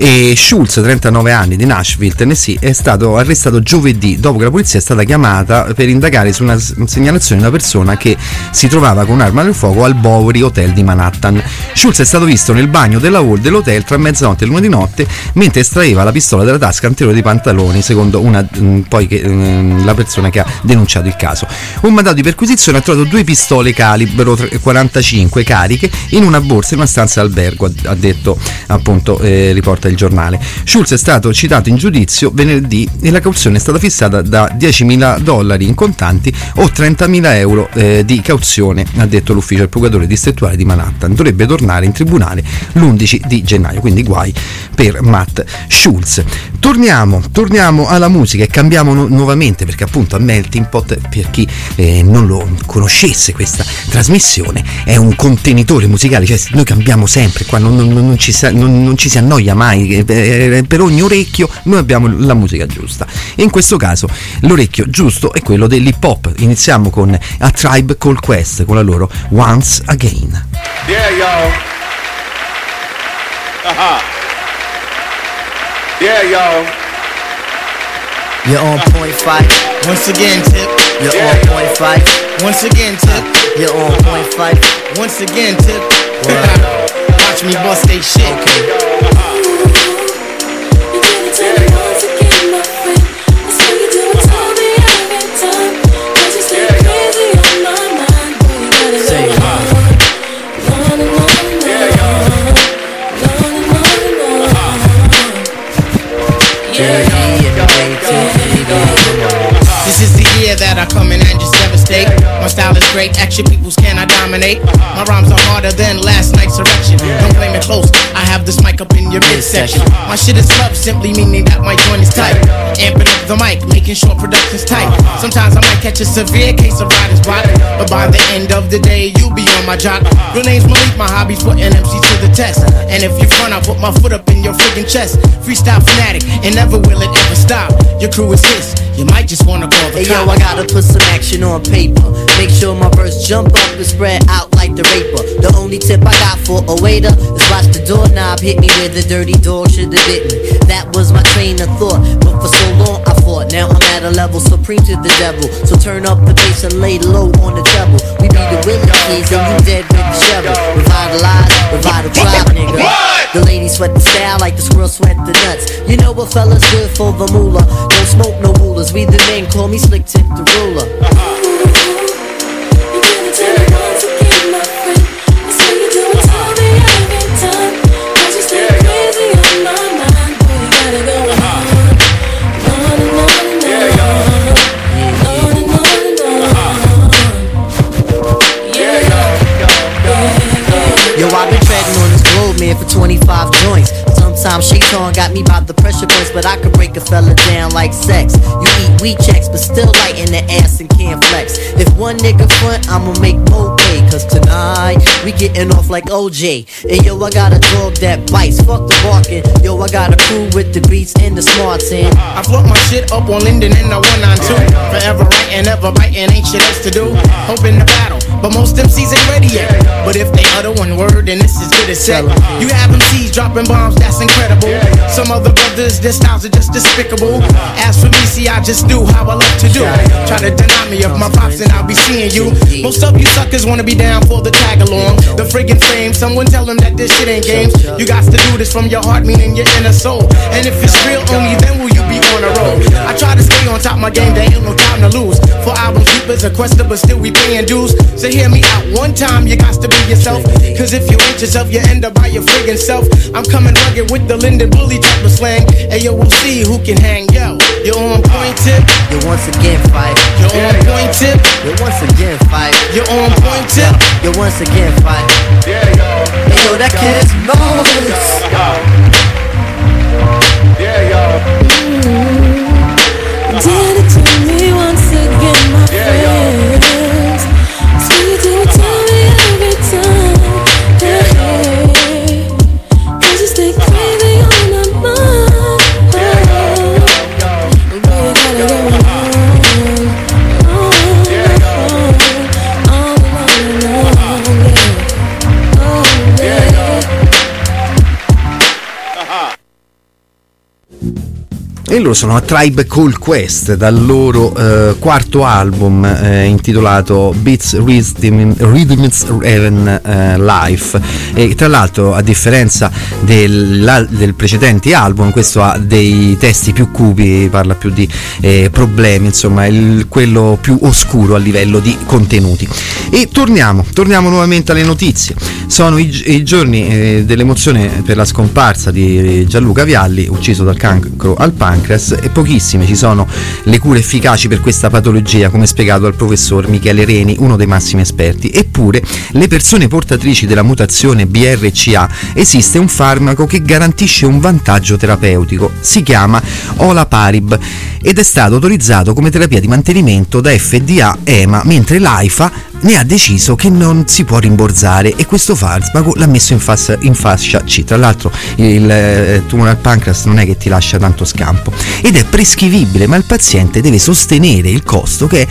B: E Schulz, 39 anni, di Nashville, Tennessee, è stato arrestato giovedì dopo che la polizia è stata chiamata per indagare su una segnalazione di una persona che si trovava con un'arma da fuoco al Bowery Hotel di Manhattan. Schulz è stato visto nel bagno della hall dell'hotel tra mezzanotte e l'una di notte mentre estraeva la pistola dalla tasca anteriore dei pantaloni, secondo una, mh, poi che, mh, la persona che ha denunciato il caso. Un mandato di perquisizione ha trovato due pistole calibro tre- 45 cariche in una borsa in una stanza d'albergo, ha detto appunto, eh, riporta il giornale. Schulz è stato citato in giudizio venerdì e la cauzione è stata fissata da 10.000 dollari in contanti o 30.000 euro eh, di cauzione, ha detto l'ufficio del procuratore distrettuale di Manhattan. Dovrebbe tornare in tribunale l'11 di gennaio, quindi guai per Matt Schulz. Torniamo, torniamo alla musica e cambiamo nu- nuovamente perché appunto a Melting Pot, per chi eh, non lo conoscesse questa trasmissione, è un contenitore musicale, cioè noi cambiamo sempre, qua non, non- non ci, non ci si annoia mai mai, eh, per ogni orecchio noi abbiamo la musica giusta. E in questo caso l'orecchio giusto è quello dell'hip hop. Iniziamo con A Tribe Called Quest con la loro Once Again.
R: Yeah, y'all. Uh-huh. Yeah, y'all.
S: You're on point five. Once again, tip. You're
R: Yeah.
S: on point five. Once again, tip. You're on point five. Once again, tip. Watch me bust they shit.
T: This is the year that I come in and just devastate. My style is great, action peoples cannot dominate. My rhymes are harder than last night's erection. Don't blame it close, I have this mic up in your midsection. My shit is love, simply meaning that my joint is tight. Amping up the mic, making sure production's tight. Sometimes I might catch a severe case of writer's block, but by the end of the day, you'll be on my job. Your name's Malik, my hobby's putting MC to the test. And if you're front, I put my foot up in your chest. Freestyle fanatic, and never will it ever stop. Your crew is his, you might just wanna call the
S: Hey yo. I gotta put some action on paper. Make sure my verse jump up and spread out like the raper. The only tip I got for a waiter is watch the doorknob hit me where the dirty dog should have bit me. That was my train of thought, but for so long I fought. Now I'm at a level supreme to the devil. So turn up the bass and lay low on the treble. We be the Willie kids and you dead with the shovel. Revitalize, revitalize, nigga. The ladies sweat the style like the squirrels sweat the nuts. You know what fellas good for the moolah. Don't smoke no rulers. We the men call me Slick Tip the ruler. For 25 joints. Sometimes Shaitan got me by the pressure points, but I could break a fella down like sex. You eat wheat checks, but still light in the ass and can't flex. If one nigga front, I'ma make more pay. Cause tonight, we getting off like OJ. And yo, I got a dog that bites, fuck the barking. Yo, I got a crew with the beats and the smarts in.
T: I float my shit up on Linden in the 192. Forever writing, ever biting, ain't shit else to do. Hoping to battle, but most MCs ain't ready yet. But if they utter one word, then this is good as set. You have MCs dropping bombs, that's incredible. Some other brothers, their styles are just despicable. As for me, see, I just do how I love to do. Try to deny me of my pops, and I'll be seeing you. Most of you suckers wanna be down for the tag along. The friggin' fame, someone tell them that this shit ain't games. You got to do this from your heart, meaning your inner soul. And if it's real, only then will you be on a roll. I try to stay on top of my game, there ain't no time to lose. For album keepers, a quester, but still we paying dues. So hear me out one time, you got to be yourself. Cause if you ain't yourself, you end up by your friggin' self. I'm coming rugged with the Linden Bully type of slang. Hey yo, we'll see who can hang. Yo, you're on point tip.
S: You're once again fight.
T: You're on point tip.
S: You're once again fight.
T: You're on point uh, tip.
S: You're once again fight.
T: Yeah, yo.
S: Hey yo, that kid is marvelous.
T: Yeah, yo.
H: Did
B: E loro sono a Tribe Call Quest dal loro eh, quarto album eh, intitolato Beats Rhythm, Rhythms and eh, Life. E tra l'altro a differenza del, del precedente album questo ha dei testi più cupi parla più di eh, problemi insomma il- quello più oscuro a livello di contenuti. E torniamo torniamo nuovamente alle notizie. Sono i, i giorni eh, dell'emozione per la scomparsa di Gianluca Vialli ucciso dal cancro al pancreas e pochissime ci sono le cure efficaci per questa patologia come spiegato dal professor Michele Reni uno dei massimi esperti. Eppure le persone portatrici della mutazione BRCA esiste un farmaco che garantisce un vantaggio terapeutico. Si chiama Olaparib ed è stato autorizzato come terapia di mantenimento da FDA EMA mentre l'AIFA ne ha deciso che non si può rimborsare e questo farmaco l'ha messo in, fas- in fascia C. Tra l'altro il eh, tumore al pancreas non è che ti lascia tanto scampo ed è prescrivibile, ma il paziente deve sostenere il costo che è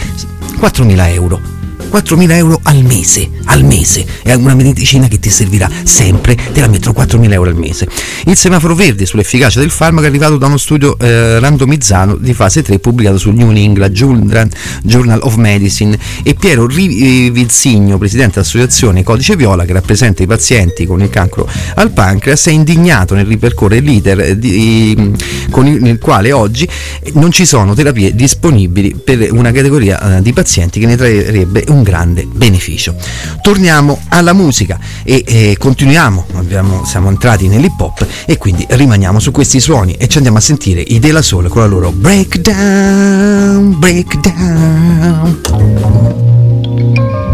B: 4.000 euro. 4.000 euro al mese, al mese, è una medicina che ti servirà sempre, te la mettono 4.000 euro al mese. Il semaforo verde sull'efficacia del farmaco è arrivato da uno studio eh, randomizzato di fase 3 pubblicato sul New England Journal, of Medicine e Piero Rivilsigno, presidente dell'associazione Codice Viola che rappresenta i pazienti con il cancro al pancreas, è indignato nel ripercorrere l'iter di, con il, nel quale oggi non ci sono terapie disponibili per una categoria eh, di pazienti che ne trarrebbe un grande beneficio. Torniamo alla musica e eh, continuiamo, abbiamo, siamo entrati nell'hip hop e quindi rimaniamo su questi suoni e ci andiamo a sentire i De La Soul con la loro Breakdown, Breakdown.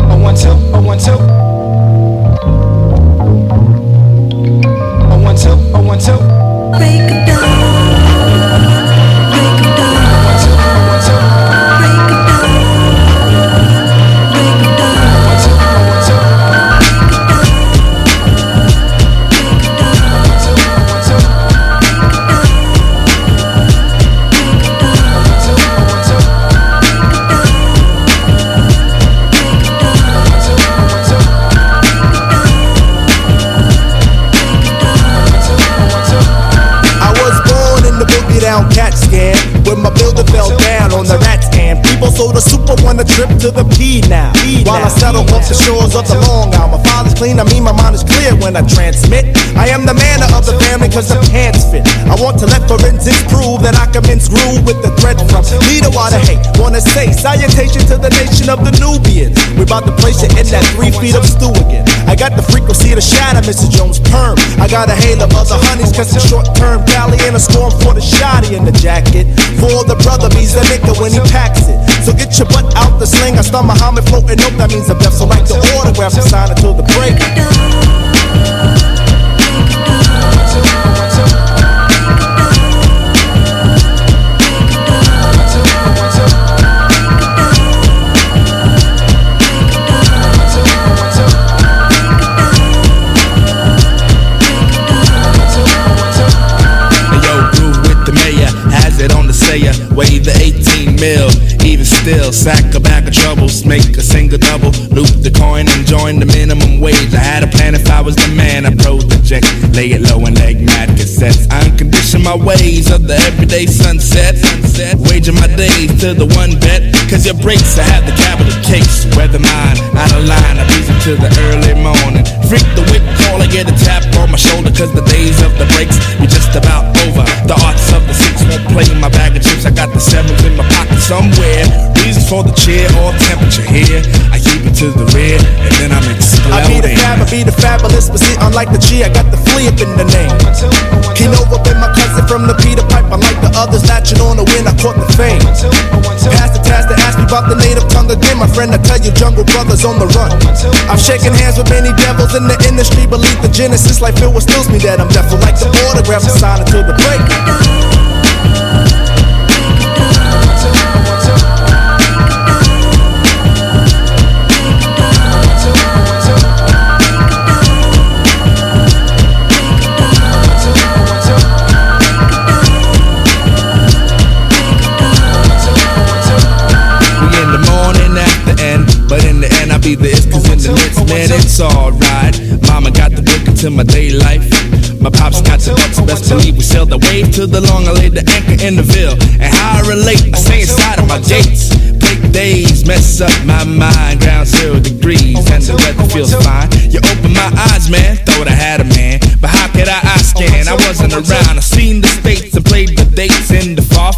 U: Oh, one, two, oh, one, two. Oh, one, two, oh, one, two. Break
R: the bell down on the rat scan. So the super want a trip to the P now. While I settle off the shores of the Long Island. My father's clean, I mean my mind is clear when I transmit. I am the man of the family cause the pants fit. I want to let forensics prove that I can mince groove with the threat from leader water hate. Wanna say salutation to the nation of the Nubians. We about to place it in that three feet of stew again. I got the frequency to shatter Mr. Jones perm. I got a hail of other honeys cause it's short term valley and a storm for the shoddy in the jacket. For the brother me's the nigga when he packs it. So get your butt out the sling. I start Muhammad floating up. That means I'm deaf. So like the order where I'm signing till the break.
V: Wave the 18 mil still, sack a bag of troubles, make a single double, loop the coin and join the minimum wage. I had a plan if I was the man, I project, lay it low and leg mad cassettes. I uncondition my ways of the everyday sunset, sunset, waging my days to the one bet, cause your breaks, I have the capital case. Weather mine, out of line, I breeze into the early morning. Freak the whip call, I get a tap on my shoulder, cause the days of the breaks be just about over. The arts of the six won't play my bag of chips. I got the sevens in my pocket somewhere. Reasons for the cheer or temperature here. I keep it to the rear, and then I'm
R: I be the
V: exploding.
R: fab, I be the fabulous, but see, unlike the G, I got the flea up in the name. Kinova been my cousin from the Peter Pipe, unlike the others, latching on the win, I caught the fame. Pass the task to ask me about the native tongue again, my friend, I tell you, Jungle Brothers on the run. I've shaken hands with many devils in the industry, believe the genesis, like Phil what stills me that I'm deaf, like the autograph, and sign until the break.
V: Sailed the wave to the long, I laid the anchor in the ville. And how I relate, I stay inside of my gates. Break days, mess up my mind, ground zero degrees, and the weather feels fine. You open my eyes, man, thought I had a man. But how could I eye scan? I wasn't around. I seen the states and played the dates in the far,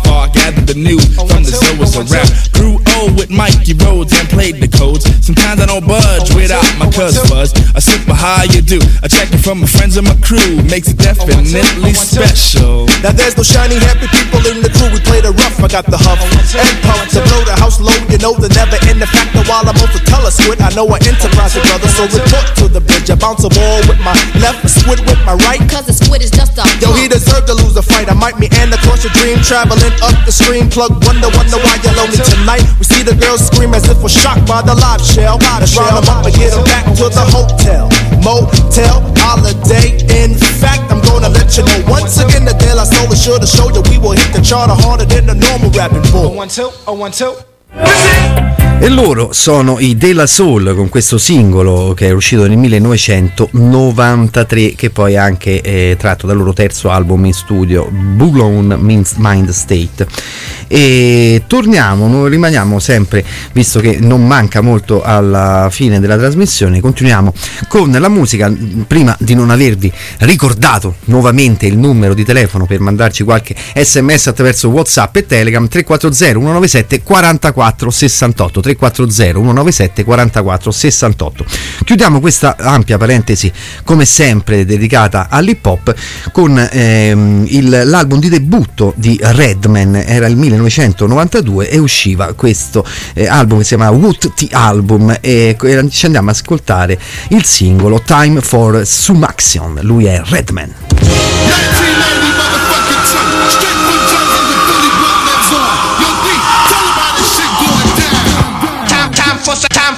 V: far. Gathered from the Zoas around. Grew old with Mikey Rhodes and played the codes. Sometimes I don't budge without my cuz buzz. A super high you do. A checking from my friends and my crew makes it definitely special.
R: Now there's no shiny happy people in the crew. We play the rough. I got the huff and puff to blow the house low. You know the never end the factor. While I'm also tell a squid, I know an enterprise brother. So report to the bridge. I bounce a ball with my left, a squid with my right.
S: Cause the squid is just a
R: Yo, he deserved to lose a fight. I might meander across your dream, traveling up the stream. Plug wonder, wonder why you're lonely tonight. We see the girls scream as if we're shocked by the live shell. Let's round them up and get them back to the hotel. Motel, holiday. In fact, I'm gonna let you know once again the De La Soul is sure to show you we will hit the charter harder than the normal rapping bull.
T: Oh, one, two, oh, one, two.
B: E loro sono i De La Soul con questo singolo che è uscito nel 1993 che poi è anche eh, tratto dal loro terzo album in studio Blown Mind State. E torniamo, rimaniamo sempre visto che non manca molto alla fine della trasmissione continuiamo con la musica. Prima di non avervi ricordato nuovamente il numero di telefono per mandarci qualche sms attraverso whatsapp e telegram 340 197 44 44 340 197 44 chiudiamo questa ampia parentesi come sempre dedicata all'hip hop con ehm, il, l'album di debutto di Redman. Era il 1992 e usciva questo eh, album che si chiama Woot The Album. E, e ci andiamo ad ascoltare il singolo Time for Sumaxion. Lui è Redman.
O: 1992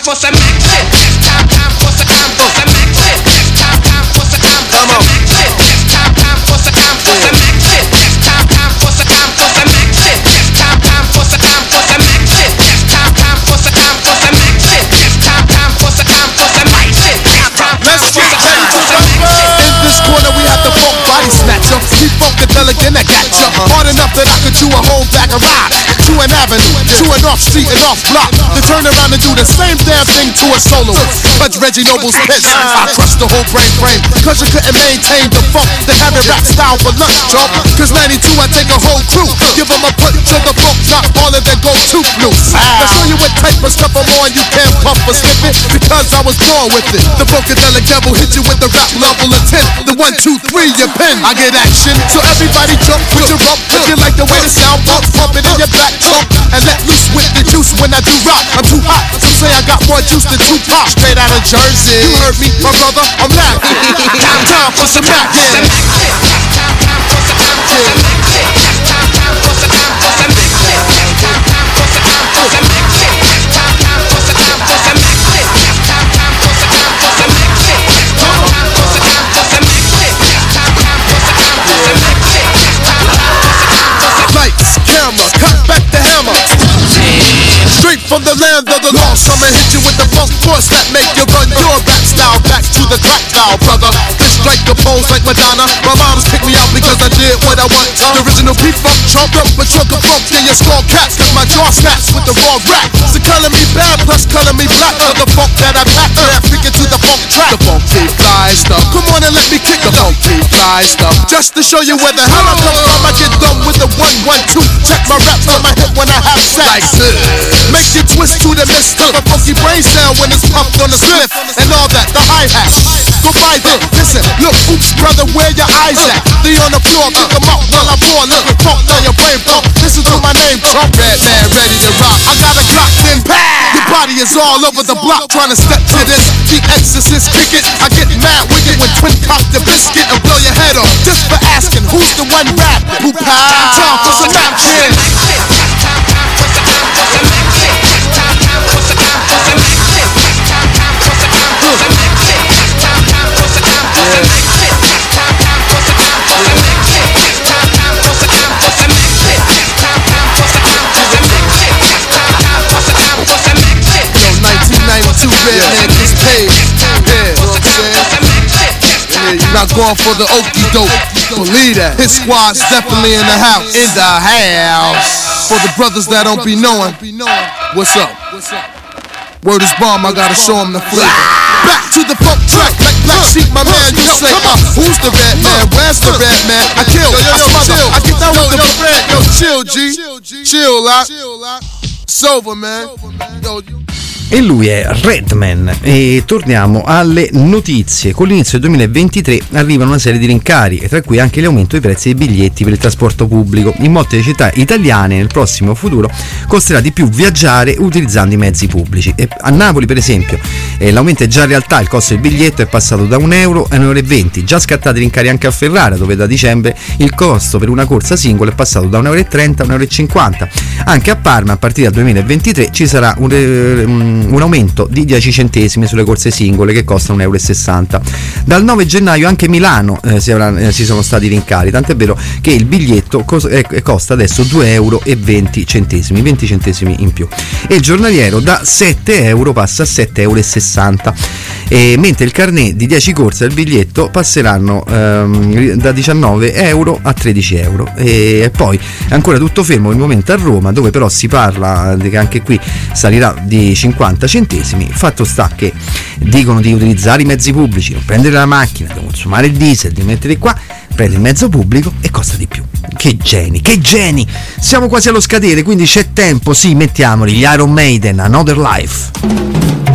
O: for some, time for some action. Time, time for some, time for some action. Time, time for some, time for some action. Time, time for some, time for some action. Time, time for some, time for some action. Time, time for some, time for some action. Time, time for some, time for some action. Time, time for some, time for some action. Time, time
W: Let's
O: for
W: get
O: some, time
W: ready to
O: for some
W: rumble.
O: action.
W: In this corner we have the funk body snatcher. We funkadelic and I got ya. Hard enough that I could chew a whole bag of rock. To an avenue, to an street and off block. To turn around and do the same damn thing to a soloist. Touch Reggie Noble's pitch. I crushed the whole brain frame. Cause you couldn't maintain the funk. They have it rap style for lunch, chump. Cause 92 I take a whole crew. Give them a punch to the funk, not harder than go tooth loose. Now show you what type of stuff I'm on. You can't puff or skip it. Because I was born with it. The funkadelic devil hit you with the rap level of 10. The one, two, three, your pen. I get action. So everybody jump with your rump. If you like the way the sound pump, pump it in your back trunk. And let loose with the juice when I do rock. I'm too hot. Some say I got more juice than two Tupac. Straight out of Jersey. You heard me, my brother. I'm laughing. time, time for some action. Lights, camera, cut back the hammer. From the land of the lost, I'ma hit you with the false force that make you run your rap style back to the crack style, brother. This strike the pose like Madonna. My moms picked me out because I did what I want. The original P-Funk, chunk up a chunk of funk in your skull caps. Cause my jaw snaps with the raw rap. So color me bad, plus color me black. For the funk that I pack, yeah, freaking to the funk track. The funky fly stuff. Come on and let me kick the funky fly stuff. Just to show you where the hell I come from, I get done with the one, one, two. Check my raps on my hip when I have sex. Like this. Make you twist to the mist of a funky brain sound when it's pumped on the sniff. And all that, the hi-hat. Go by there, listen, look, oops, brother, where your eyes at? They on the floor, pick 'em up while I pour a little pump down your brain pump. Listen to my name, Trump, red man, ready to rock. I got a Glock, then pow! Your body is all over the block trying to step to this. The exorcist kick it. I get mad wicked when twin cock the biscuit and blow your head off. Just for asking, who's the one rap? Who pow? Time for some action. Yo, not going for the okey doke. Believe that. His squad's definitely in the house. In the house. For the brothers that don't be knowing, what's up? What's up? Word is bomb, I gotta show him the flavor. Back to the funk track, like Black Sheep, my man. You say, uh, who's the red man? Where's the red man? I kill, I smother, I get down with the red. Yo, chill, G. Chill, lot. It's over, man. Yo,
B: E lui è Redman e torniamo alle notizie. Con l'inizio del 2023 arrivano una serie di rincari tra cui anche l'aumento dei prezzi dei biglietti per il trasporto pubblico. In molte città italiane nel prossimo futuro costerà di più viaggiare utilizzando i mezzi pubblici. E a Napoli per esempio eh, l'aumento è già in realtà, il costo del biglietto è passato da 1 euro a 1,20 euro. Già scattati rincari anche a Ferrara dove da dicembre il costo per una corsa singola è passato da 1,30 euro a 1,50 euro. Anche a Parma a partire dal 2023 ci sarà un, un un aumento di 10 centesimi sulle corse singole che costano 1,60 euro. Dal 9 gennaio anche Milano eh, si, avrà, eh, si, sono stati rincari, tant'è vero che il biglietto cos- eh, costa adesso 2,20 euro, 20 centesimi in più. E il giornaliero da 7 euro passa a 7,60 euro. E mentre il carnet di 10 corse al biglietto passeranno ehm, da 19 euro a 13 euro. E poi ancora tutto fermo il momento a Roma, dove però si parla che anche qui salirà di 50 50 centesimi. Fatto sta che dicono di utilizzare i mezzi pubblici, non prendere la macchina, di consumare il diesel, di mettere qua, prende il mezzo pubblico e costa di più. Che geni, che geni! Siamo quasi allo scadere, quindi c'è tempo, sì, mettiamoli, gli Iron Maiden, Another Life.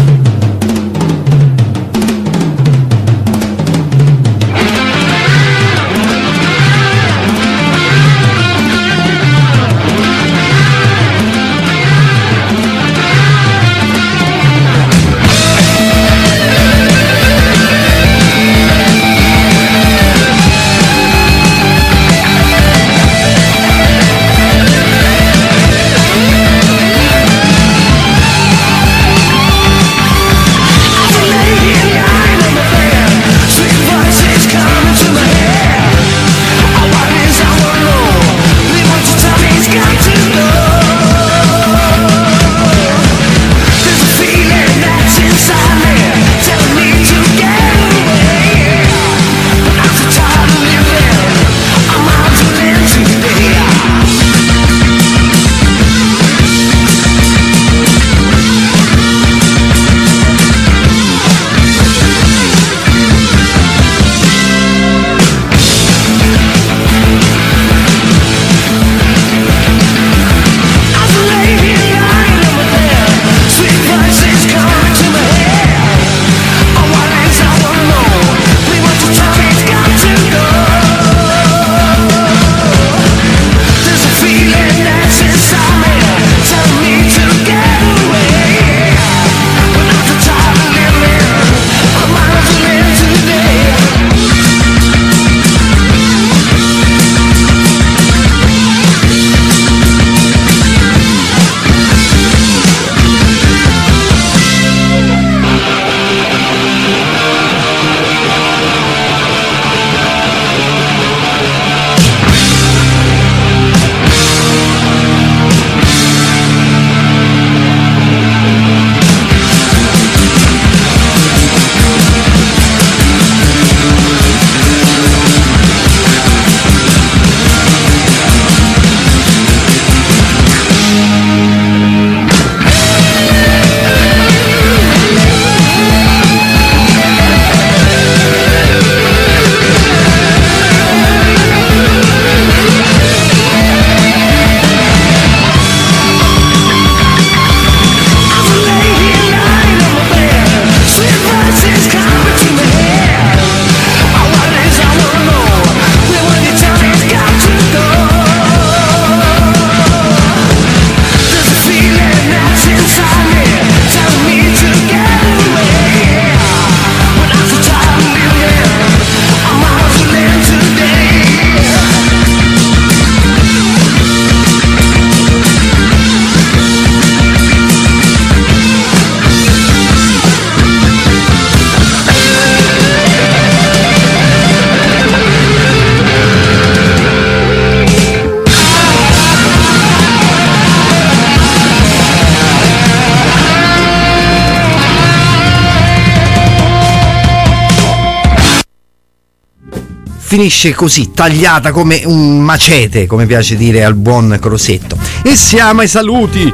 B: Finisce così, tagliata come un macete, come piace dire al buon Crosetto. E siamo ai saluti!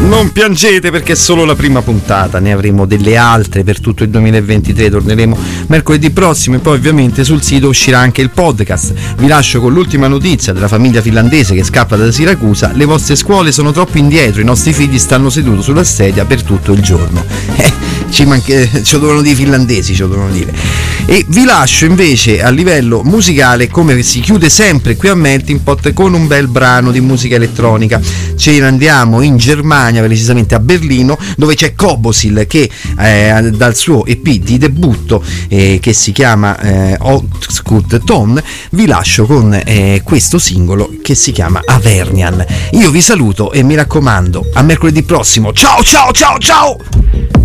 B: Non piangete perché è solo la prima puntata, ne avremo delle altre per tutto il 2023, torneremo mercoledì prossimo e poi ovviamente sul sito uscirà anche il podcast. Vi lascio con l'ultima notizia della famiglia finlandese che scappa da Siracusa, le vostre scuole sono troppo indietro, i nostri figli stanno seduti sulla sedia per tutto il giorno. Eh, ci, manche, ci dovevano dire i finlandesi, ci dovevano dire. E vi lascio invece a livello musicale come si chiude sempre qui a Melting Pot con un bel brano di musica elettronica. Ce ne andiamo in Germania, precisamente a Berlino, dove c'è Kobosil che eh, dal suo EP di debutto eh, che si chiama eh, Outscut Tone vi lascio con eh, questo singolo che si chiama Avernian. Io vi saluto e mi raccomando, a mercoledì prossimo. Ciao ciao ciao ciao!